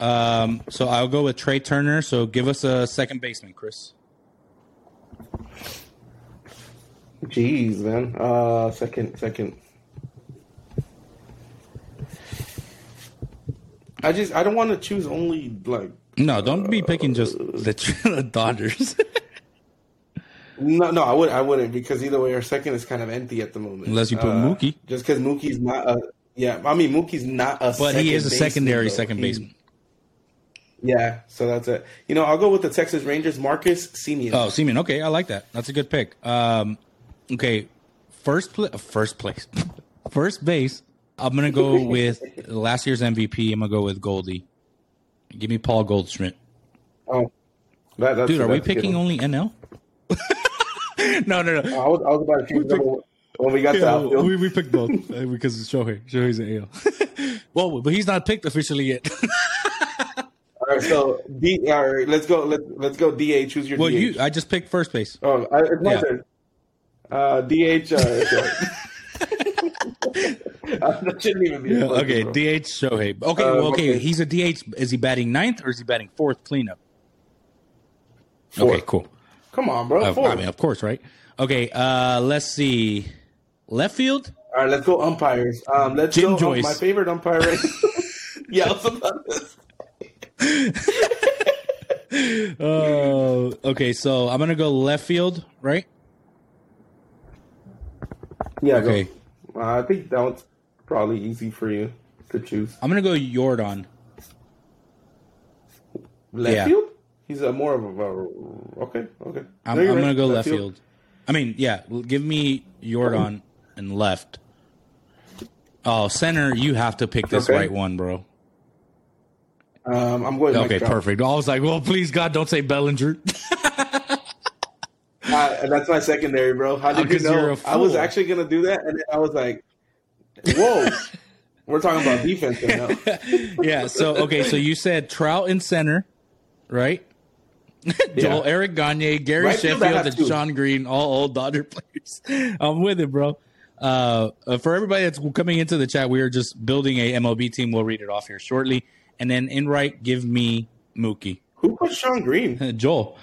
Um, so I'll go with Trey Turner. So give us a second baseman, Chris. Jeez, man. Uh, second, second. I just I don't want to choose only like No, don't be picking just the, Dodgers. no no I would I wouldn't because either way our second is kind of empty at the moment Unless you put Uh, Mookie. just because Mookie's not a yeah I mean Mookie's not a but he is a baseman, secondary though. second He's- baseman. yeah so that's it you know I'll go with the Texas Rangers Marcus Semien Oh, Seaman. Okay, I like that. That's a good pick. Um, okay, first pla- first place, first base. I'm gonna go with last year's MVP. I'm gonna go with Goldie. Give me Paul Goldschmidt. oh that, that's Dude, are we that's a good picking only NL? no, no, no. I was, I was about to change it up when we got to outfield. we, we picked both uh, because it's Shohei. Shohei's an AL. well, but he's not picked officially yet. All right, so D. All right, let's go. Let's let's go. DH. Who's your well, DH? you. I just picked first base. Oh, I, it's my Yeah. turn. Uh, DH. Uh, sorry. that shouldn't even be. Yeah, okay, bro. DH Shohei. Okay, Uh, well, okay, okay. he's a DH. Is he batting ninth or is he batting fourth cleanup? Four. Okay, cool. Come on, bro. Uh, I mean, of course, right? Okay, uh, let's see. Left field? All right, let's go umpires. Um, let's Jim go. um, my favorite umpire. Right yeah, about Oh, okay. So I'm gonna go left field, right? yeah. Okay. Go. Uh, I think that one's probably easy for you to choose. I'm gonna go Jordan. Left Yeah. field. He's a more of a. Okay. Okay. I'm, I'm right. gonna go left field. I mean, yeah. Give me Jordan and left. Oh, center. You have to pick this Okay. right one, bro. Um, I'm going. Okay, perfect. I was like, well, please God, don't say Bellinger. Uh, that's my secondary, bro. How did you know? I was actually gonna do that, and then I was like, "Whoa!" We're talking about defense right now. yeah. So okay. So you said Trout in center, right? Joel, Yeah. Eric Gagne, Gary Right Sheffield, and. Sean Green, all old Dodger players. I'm with it, bro. Uh, uh, for everybody that's coming into the chat, we are just building a MLB team. We'll read it off here shortly. And then in right, give me Mookie. Who put Sean Green? Joel.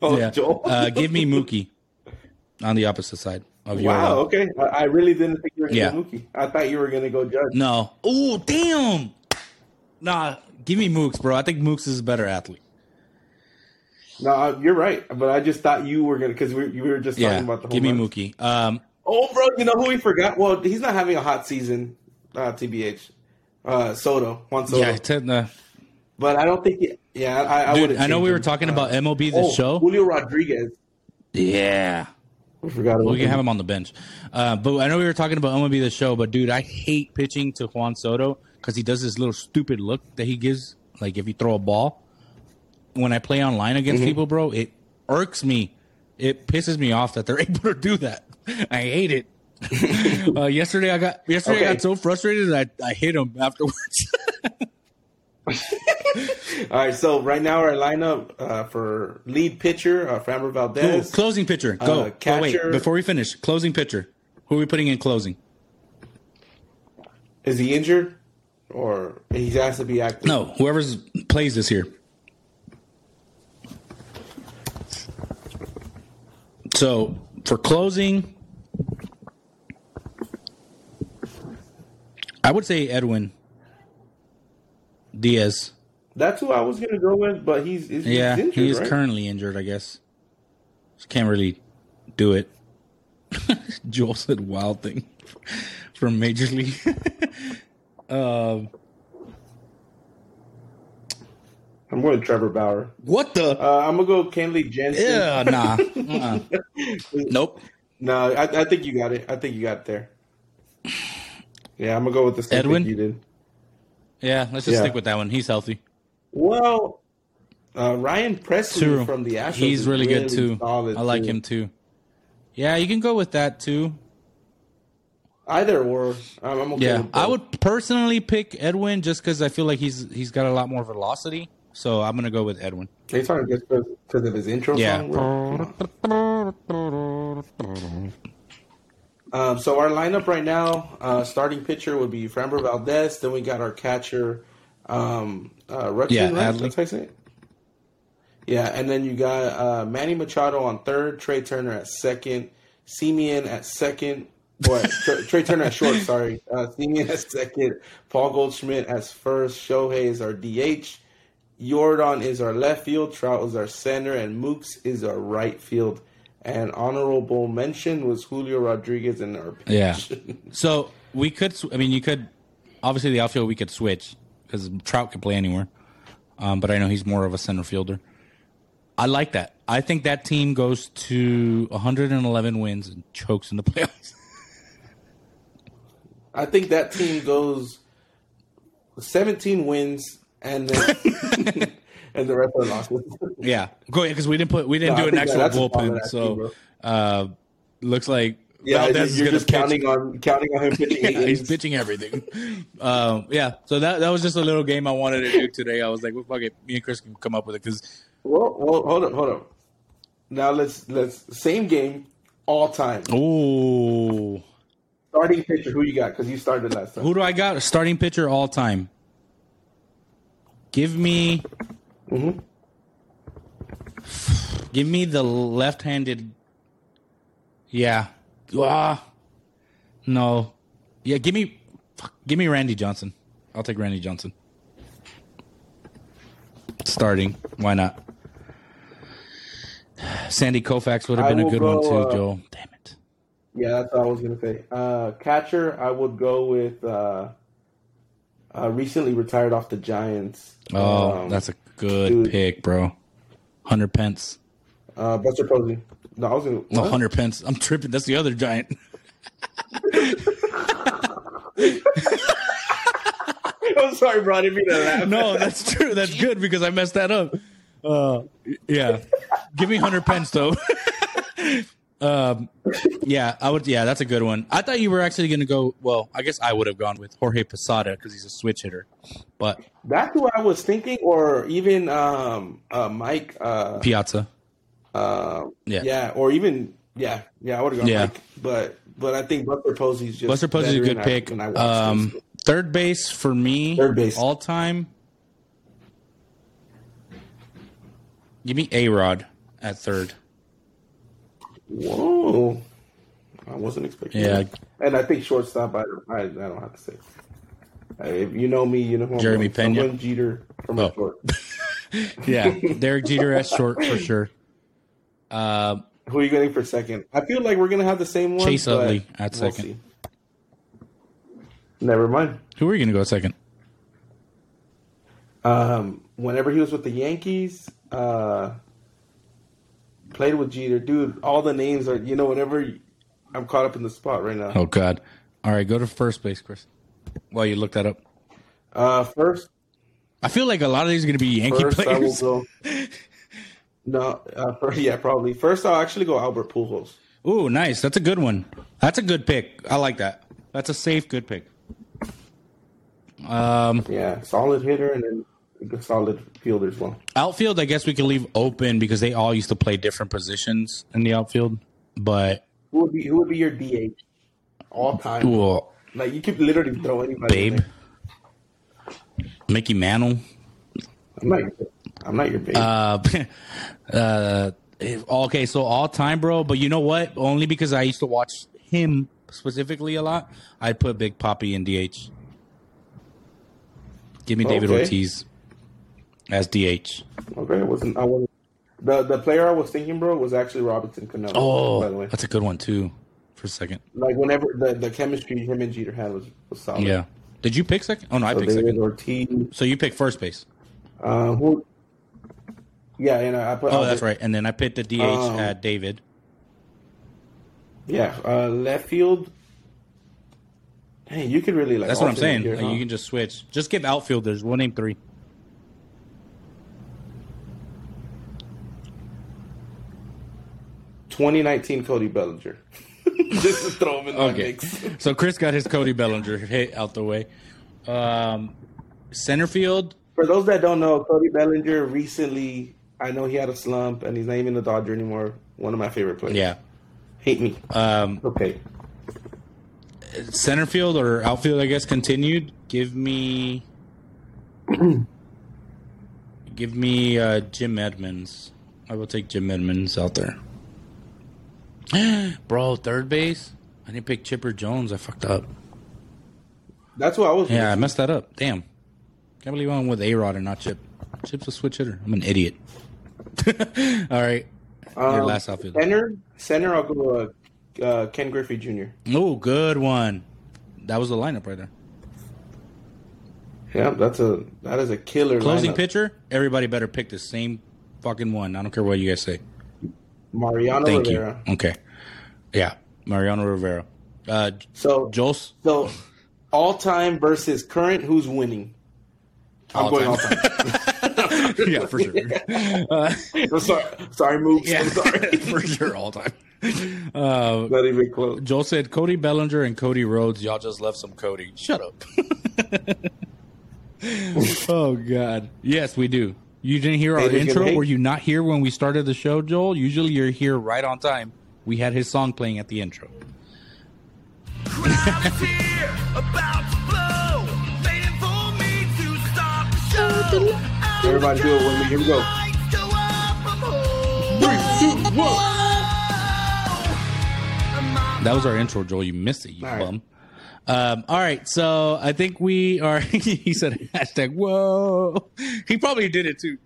Oh, yeah. Joel. Uh, give me Mookie on the opposite side of your. wow. Okay. I, I really didn't think you were going to Yeah. go Mookie. I thought you were going to go Judge. No. Oh, damn. Nah, give me Mooks, bro. I think Mooks is a better athlete. No, you're right. But I just thought you were going to because we, we were just Yeah, talking about the whole. give me. Mookie. Um, Oh, bro, you know who we forgot? Well, he's not having a hot season, uh, TBH. Uh, Soto, Juan Soto. yeah, t- uh, But I don't think. He, yeah, I, I wouldn't I know we were talking Uh, about MLB this oh, show. Julio Rodriguez. Yeah, We forgot we can him. have him on the bench. Uh, but I know we were talking about MLB the show. But dude, I hate pitching to Juan Soto because he does this little stupid look that he gives. Like if you throw a ball, when I play online against people, bro, it irks me. It pisses me off that they're able to do that. I hate it. uh, yesterday I got yesterday I got so frustrated that I, I hit him afterwards. All right, so right now our lineup uh, for lead pitcher, uh, Framber Valdez. closing pitcher, go. Uh, Oh, wait, catcher- before we finish, closing pitcher. Who are we putting in closing? Is he injured, or he has to be active? No, whoever's plays this year. So for closing, I would say Edwin Diaz. That's who I was gonna go with, but he's, he's Yeah, he's injured, he is right? currently injured. I guess can't really do it. Joel said wild thing from Major League. um, I'm going to Trevor Bauer. what the? Uh, I'm gonna go Kenley Jansen. Yeah, nah. Uh-uh. Nope. No, I, I think you got it. I think you got it there. Yeah, I'm gonna go with the same Edwin? you did. Yeah, let's just Yeah. stick with that one. He's healthy. Well, uh, Ryan Pressly True. from the Astros. He's is really, good too. solid, I like too. him too. Yeah, you can go with that too. Either or, I'm, I'm okay. Yeah, with I would personally pick Edwin just because I feel like he's he's got a lot more velocity. So I'm gonna go with Edwin. Are you talking just because of his intro Yeah. song? bro? Um, so our lineup right now, uh, starting pitcher would be Framber Valdez. Then we got our catcher, um, uh, Yeah, right? Adley. That's how I say it. Yeah, and then you got uh, Manny Machado on third, Trey Turner at second, Semien at second. What? Trey, Trey Turner at short. Sorry, uh, Semien at second, Paul Goldschmidt as first, Shohei is our DH, Jordan is our left field, Trout is our center, and Mooks is our right field. And honorable mention was Julio Rodriguez in our Yeah. So we could. I mean, you could. Obviously, the outfield we could switch because Trout could play anywhere. Um, but I know he's more of a center fielder. I like that. I think that team goes to 111 wins and chokes in the playoffs. I think that team goes 17 wins and then and the rest are losses. Yeah, go ahead because we didn't put we didn't No, do an actual that- that's a solid bullpen. So uh, looks like Yeah, Valdez is you're just pitch. counting on counting on him pitching Yeah, he's pitching everything. um, yeah, so that that was just a little game I wanted to do today. I was like, well, fuck it, me and Chris can come up with it because Well, well, hold up, hold up. Now let's let's same game all time. oh, Starting pitcher, who you got? Because you started last time. who do I got? A starting pitcher all time. Give me, Mm-hmm. give me the left-handed. Yeah, ah, no, yeah. Give me, fuck, give me Randy Johnson. I'll take Randy Johnson. Starting, why not? Sandy Koufax would have been a good one too, uh, Joel. Damn it. Yeah, that's what I was gonna say. Uh, catcher, I would go with uh, uh, recently retired off the Giants. Oh, Um, that's a good dude. pick, bro. Hunter Pence. uh, Buster Posey. No, I was gonna. No, Hunter Pence. I'm tripping. That's the other giant. I'm sorry, bro. I didn't mean to laugh. No, that's true. That's good because I messed that up. Uh, yeah. Give me Hunter Pence though. um, Yeah, I would. Yeah, that's a good one. I thought you were actually going to go. Well, I guess I would have gone with Jorge Posada because he's a switch hitter. But That's who I was thinking, or even um, uh, Mike. Uh, Piazza. uh, Yeah. yeah, or even yeah, yeah. I would have gone Yeah. Mike, but but I think Buster Posey's just Buster Posey's a good and I- pick. I Um, third base for me. Third base. all time. Give me A Rod at third. Whoa, I wasn't expecting. Yeah. that. and I think shortstop. I don't, I, I don't have to say. Uh, If you know me, you know who Jeremy. I'm Pena. Jeter from Oh. short. Yeah, Derek Jeter at short for sure. Uh, Who are you getting for second? I feel like we're gonna have the same one. Chase Utley at we'll second. Never mind. who are you going to go second? Um, whenever he was with the Yankees, uh, played with Jeter, dude. All the names are, you know, whenever I'm caught up in the spot right now. Oh God! All right, go to first base, Chris. While you look that up, Uh, first, I feel like a lot of these are going to be Yankee first I will players. go. No, uh, first, yeah, probably. First, I'll actually go Albert Pujols. Ooh, nice. That's a good one. That's a good pick. I like that. That's a safe, good pick. Um, Yeah, solid hitter and then solid fielder as well. outfield, I guess we can leave open because they all used to play different positions in the outfield. But Who would be Who would be your DH all time? ooh, Like you could literally throw anybody. babe. Mickey Mantle. I'm not. Your, I'm not your babe. Uh, uh, okay, so all time, bro. But you know what? Only because I used to watch him specifically a lot, I'd put Big Poppy in DH. Give me David Okay. Ortiz as DH. okay, it wasn't. I wasn't. The the player I was thinking, bro, was actually Robinson Cano. Oh, by the way, that's a good one too. For a second, like whenever the, the chemistry him and Jeter had was, was solid. yeah. Did you pick second? Oh no, I So picked David second. Ortiz. So you picked first base. Uh, who? Yeah, and I put. Oh, that's right. And then I picked the DH Um, at David. Yeah, uh, left field. Hey, you could really like. That's what I'm saying. here, Like, huh? You can just switch. Just give outfielders. We'll name three. 2019 Cody Bellinger. Just to throw him in the Okay. mix. So Chris got his Cody Bellinger hit out the way. Um, center field. For those that don't know, Cody Bellinger recently, I know he had a slump and he's not even a Dodger anymore. One of my favorite players. Yeah. Hate me. Um, Okay. center field or outfield, I guess, continued. Give me. give me uh, Jim Edmonds. I will take Jim Edmonds out there. Bro, third base. I didn't pick Chipper Jones. I fucked up. That's what I was. Yeah, I messed that up. Damn. Can't believe I went with A Rod and not Chip. Chip's a switch hitter. I'm an idiot. All right. Your Um, last outfield. Center, center. I'll go uh, uh, Ken Griffey Jr. Oh, good one. That was the lineup right there. Yeah, that's a that is a killer. Closing lineup. pitcher. Everybody better pick the same fucking one. I don't care what you guys say. Mariano Thank Rivera. you. Okay. Yeah, Mariano Rivera. Uh, So Jos. so all time versus current. Who's winning? I'm going time. all time. yeah, for sure. Uh, I'm sorry, sorry, Mooks. yeah, I'm sorry. for sure, all time. Uh, Not even close. Joel said Cody Bellinger and Cody Rhodes. Y'all just left some Cody. Shut up. oh God. Yes, we do. You didn't hear our Haters intro? Were you not here when we started the show, Joel? Usually you're here right on time. We had his song playing at the intro. Crowd is here, about to blow, waiting for me to start the show. Everybody do it with me. Here we go. Lights go up, I'm home. Three, two, one. That was our intro, Joel. You missed it, you All right. bum. Um, all right, so I think we are. he said hashtag whoa. He probably did it too.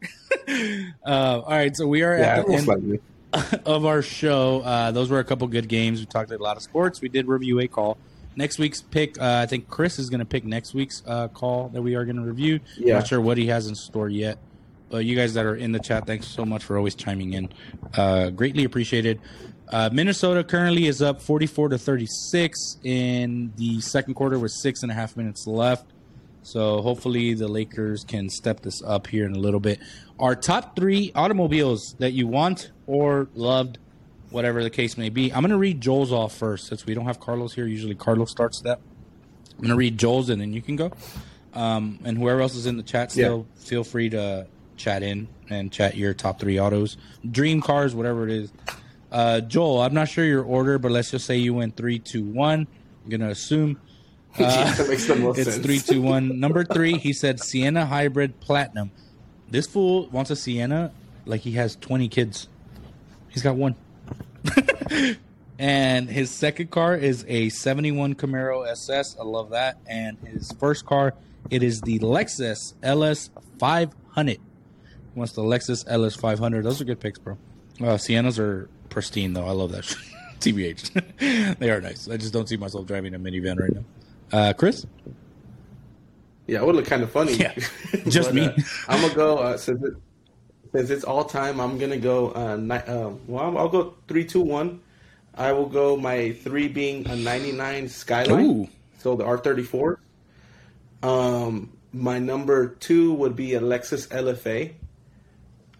uh, all right, so we are Yeah, at the end likely. of our show. Uh, those were a couple good games. We talked a lot of sports. We did review a call. Next week's pick, uh, I think Chris is going to pick next week's uh, call that we are going to review. Yeah. Not sure what he has in store yet. But you guys that are in the chat, thanks so much for always chiming in. Uh, greatly appreciated. Uh, Minnesota currently is up 44 to 36 in the second quarter with six and a half minutes left. So hopefully the Lakers can step this up here in a little bit. Our top three automobiles that you want or loved whatever the case may be. I'm going to read Joel's off first since we don't have Carlos here. Usually Carlos starts that. I'm going to read Joel's and then you can go. Um, and whoever else is in the chat still, feel free to chat in and chat your top three autos, dream cars, whatever it is. Uh, Joel, I'm not sure your order, but let's just say you went three, two, one. I'm going to assume. Yeah, that makes the most It's sense. three, two, one. Number three, he said Sienna Hybrid Platinum. This fool wants a Sienna like he has 20 kids. He's got one. and his second car is a 71 Camaro SS. I love that. And his first car, it is the Lexus LS 500. He wants the Lexus LS 500. Those are good picks, bro. Uh, Siennas are pristine, though. I love that. TBH. they are nice. I just don't see myself driving a minivan right now. Uh, Chris? Yeah, it would look kind of funny. Yeah, just me. uh, I'm gonna go uh, since it, since it's all time. I'm gonna go. Uh, ni- uh, well, I'll- I'll go three, two, one. I will go my three being a '99 Skyline. Ooh. So the R34. Um, my number two would be a Lexus LFA.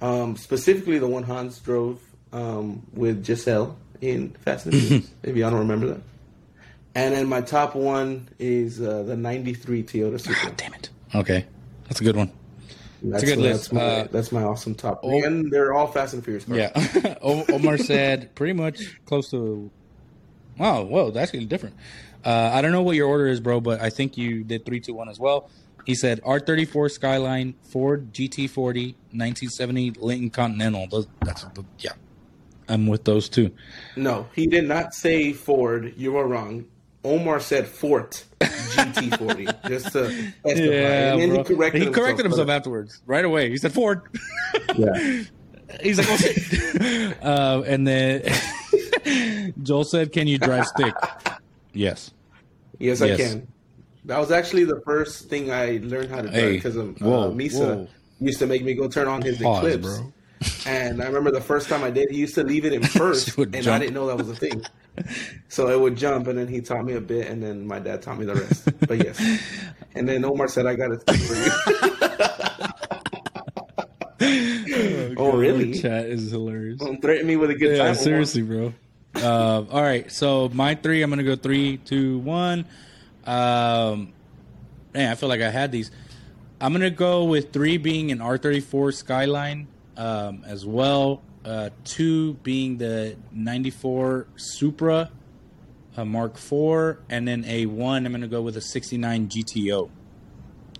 Um, specifically the one Hans drove um, with Gisele in Fast and Furious. Maybe I don't remember that. And then my top one is uh, the '93 Toyota Supra. Damn it. Okay. That's a good one. That's a good that's list. My, Uh, that's my awesome top. oh. and they're all Fast and Furious cars. Yeah. O- Omar said pretty much close to. Wow, whoa, that's actually different. Uh, I don't know what your order is, bro, but I think you did three, two, one as well. He said R34 Skyline, Ford GT40, 1970 Lincoln Continental. Those, that's yeah. I'm with those two. No, he did not say Ford. You were wrong. Omar said Fort GT40 just to testify. and then bro. he corrected he corrected himself for afterwards, right away. He said Ford. Yeah. He's like, oh, uh, and then Joel said, "Can you drive stick?" Yes. Yes, I Yes. can. That was actually the first thing I learned how to do because of uh, Misa whoa. used to make me go turn on his Pause, Eclipse. bro. And I remember the first time I did, he used to leave it in first, and I didn't know that was a thing. So it would jump, and then he taught me a bit, and then my dad taught me the rest. But yes, and then Omar said, "I got speak for you." oh, really? Chat is hilarious. Don't threaten me with a good Yeah, time. Omar. seriously, bro. Uh, all right, so my three, I'm gonna go three, two, one. Um, man, I feel like I had these. I'm gonna go with three being an R34 Skyline, um, as well. Uh, two being the '94 Supra, uh, Mark IV, and then a one. I'm gonna go with a '69 GTO.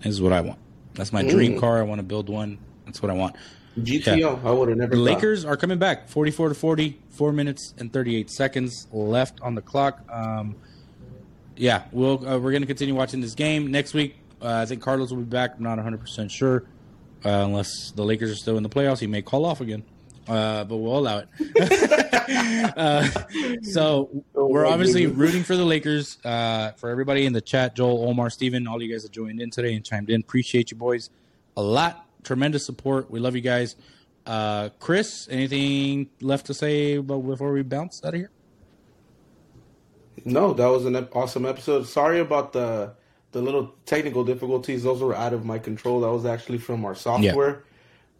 Is what I want. That's my dream Mm. car. I want to build one. That's what I want. GTO. I would have never. The thought. Lakers are coming back. 44 to 40, four minutes and 38 seconds left on the clock. Um, yeah, we'll uh, we're going to continue watching this game next week. Uh, I think Carlos will be back. I'm not 100 percent sure, uh, unless the Lakers are still in the playoffs. He may call off again, uh, but we'll allow it. uh, so Oh, we're obviously rooting for the Lakers. Uh, for everybody in the chat, Joel, Omar, Steven, all you guys that joined in today and chimed in. Appreciate you boys a lot. Tremendous support. We love you guys. Uh, Chris, anything left to say before we bounce out of here? No, that was an awesome episode. Sorry about the the little technical difficulties; those were out of my control. That was actually from our software.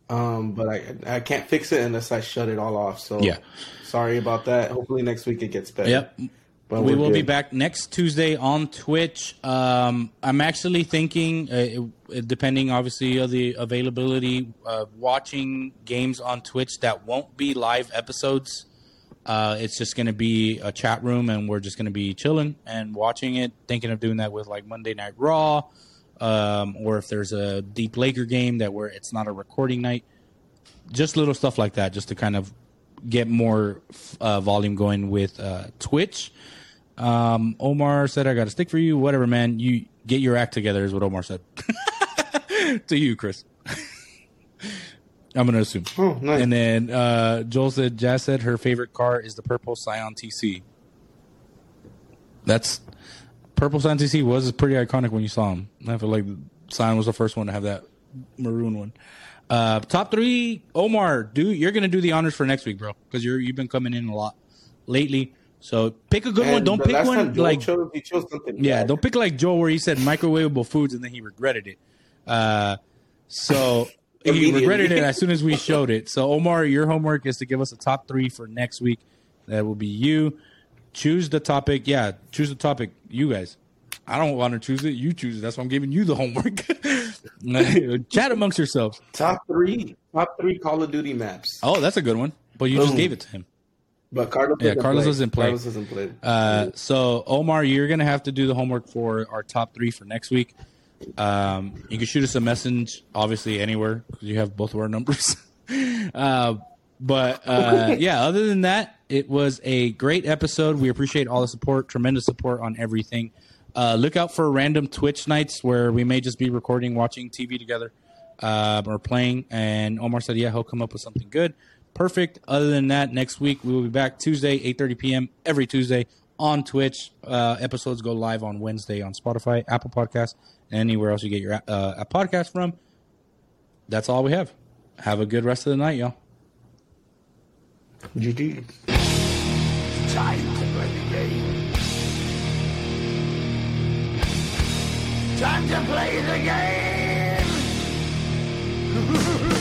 Um, but I I can't fix it unless I shut it all off. So Yeah. sorry about that. Hopefully next week it gets better. Yep. But we will be back next Tuesday on Twitch. Um, I'm actually thinking, uh, depending obviously of the availability, uh, watching games on Twitch that won't be live episodes. Uh, it's just going to be a chat room, and we're just going to be chilling and watching it. Thinking of doing that with like Monday Night Raw, um, or if there's a deep Laker game that where it's not a recording night. Just little stuff like that, just to kind of get more uh, volume going with uh, Twitch. Um, Omar said, "I got a stick for you. Whatever, man. You get your act together." Is what Omar said to you, Chris. I'm gonna assume. Oh, nice. And then uh, Joel said, "Jazz said her favorite car is the purple Scion TC." That's purple Scion TC was pretty iconic when you saw him. I feel like Scion was the first one to have that maroon one. Uh, top three, Omar. Do you're gonna do the honors for next week, bro? Because you're you've been coming in a lot lately. So pick a good one. Don't pick one like chose, chose yeah. bad. Don't pick like Joel where he said microwavable foods and then he regretted it. Uh, so he regretted it as soon as we showed it. So Omar, your homework is to give us a top three for next week. That will be you. Choose the topic. Yeah, choose the topic. You guys. I don't want to choose it. You choose it. That's why I'm giving you the homework. Chat amongst yourselves. Top three, top three Call of Duty maps. Oh, that's a good one. But you just gave it to him. But Carlos, Yeah, Carlos doesn't play. Carlos doesn't play. Uh, so Omar, you're gonna have to do the homework for our top three for next week. Um, you can shoot us a message, obviously anywhere because you have both of our numbers. uh, but uh, yeah, other than that, it was a great episode. We appreciate all the support, tremendous support on everything. Uh, look out for random Twitch nights where we may just be recording, watching TV together, uh, or playing. And Omar said, "Yeah, he'll come up with something good." Perfect. Other than that, next week we will be back Tuesday, eight thirty p.m. every Tuesday on Twitch. Uh, episodes go live on Wednesday on Spotify, Apple Podcasts, anywhere else you get your uh, a podcast from. That's all we have. Have a good rest of the night, y'all. GG. Time to play the game. Time to play the game.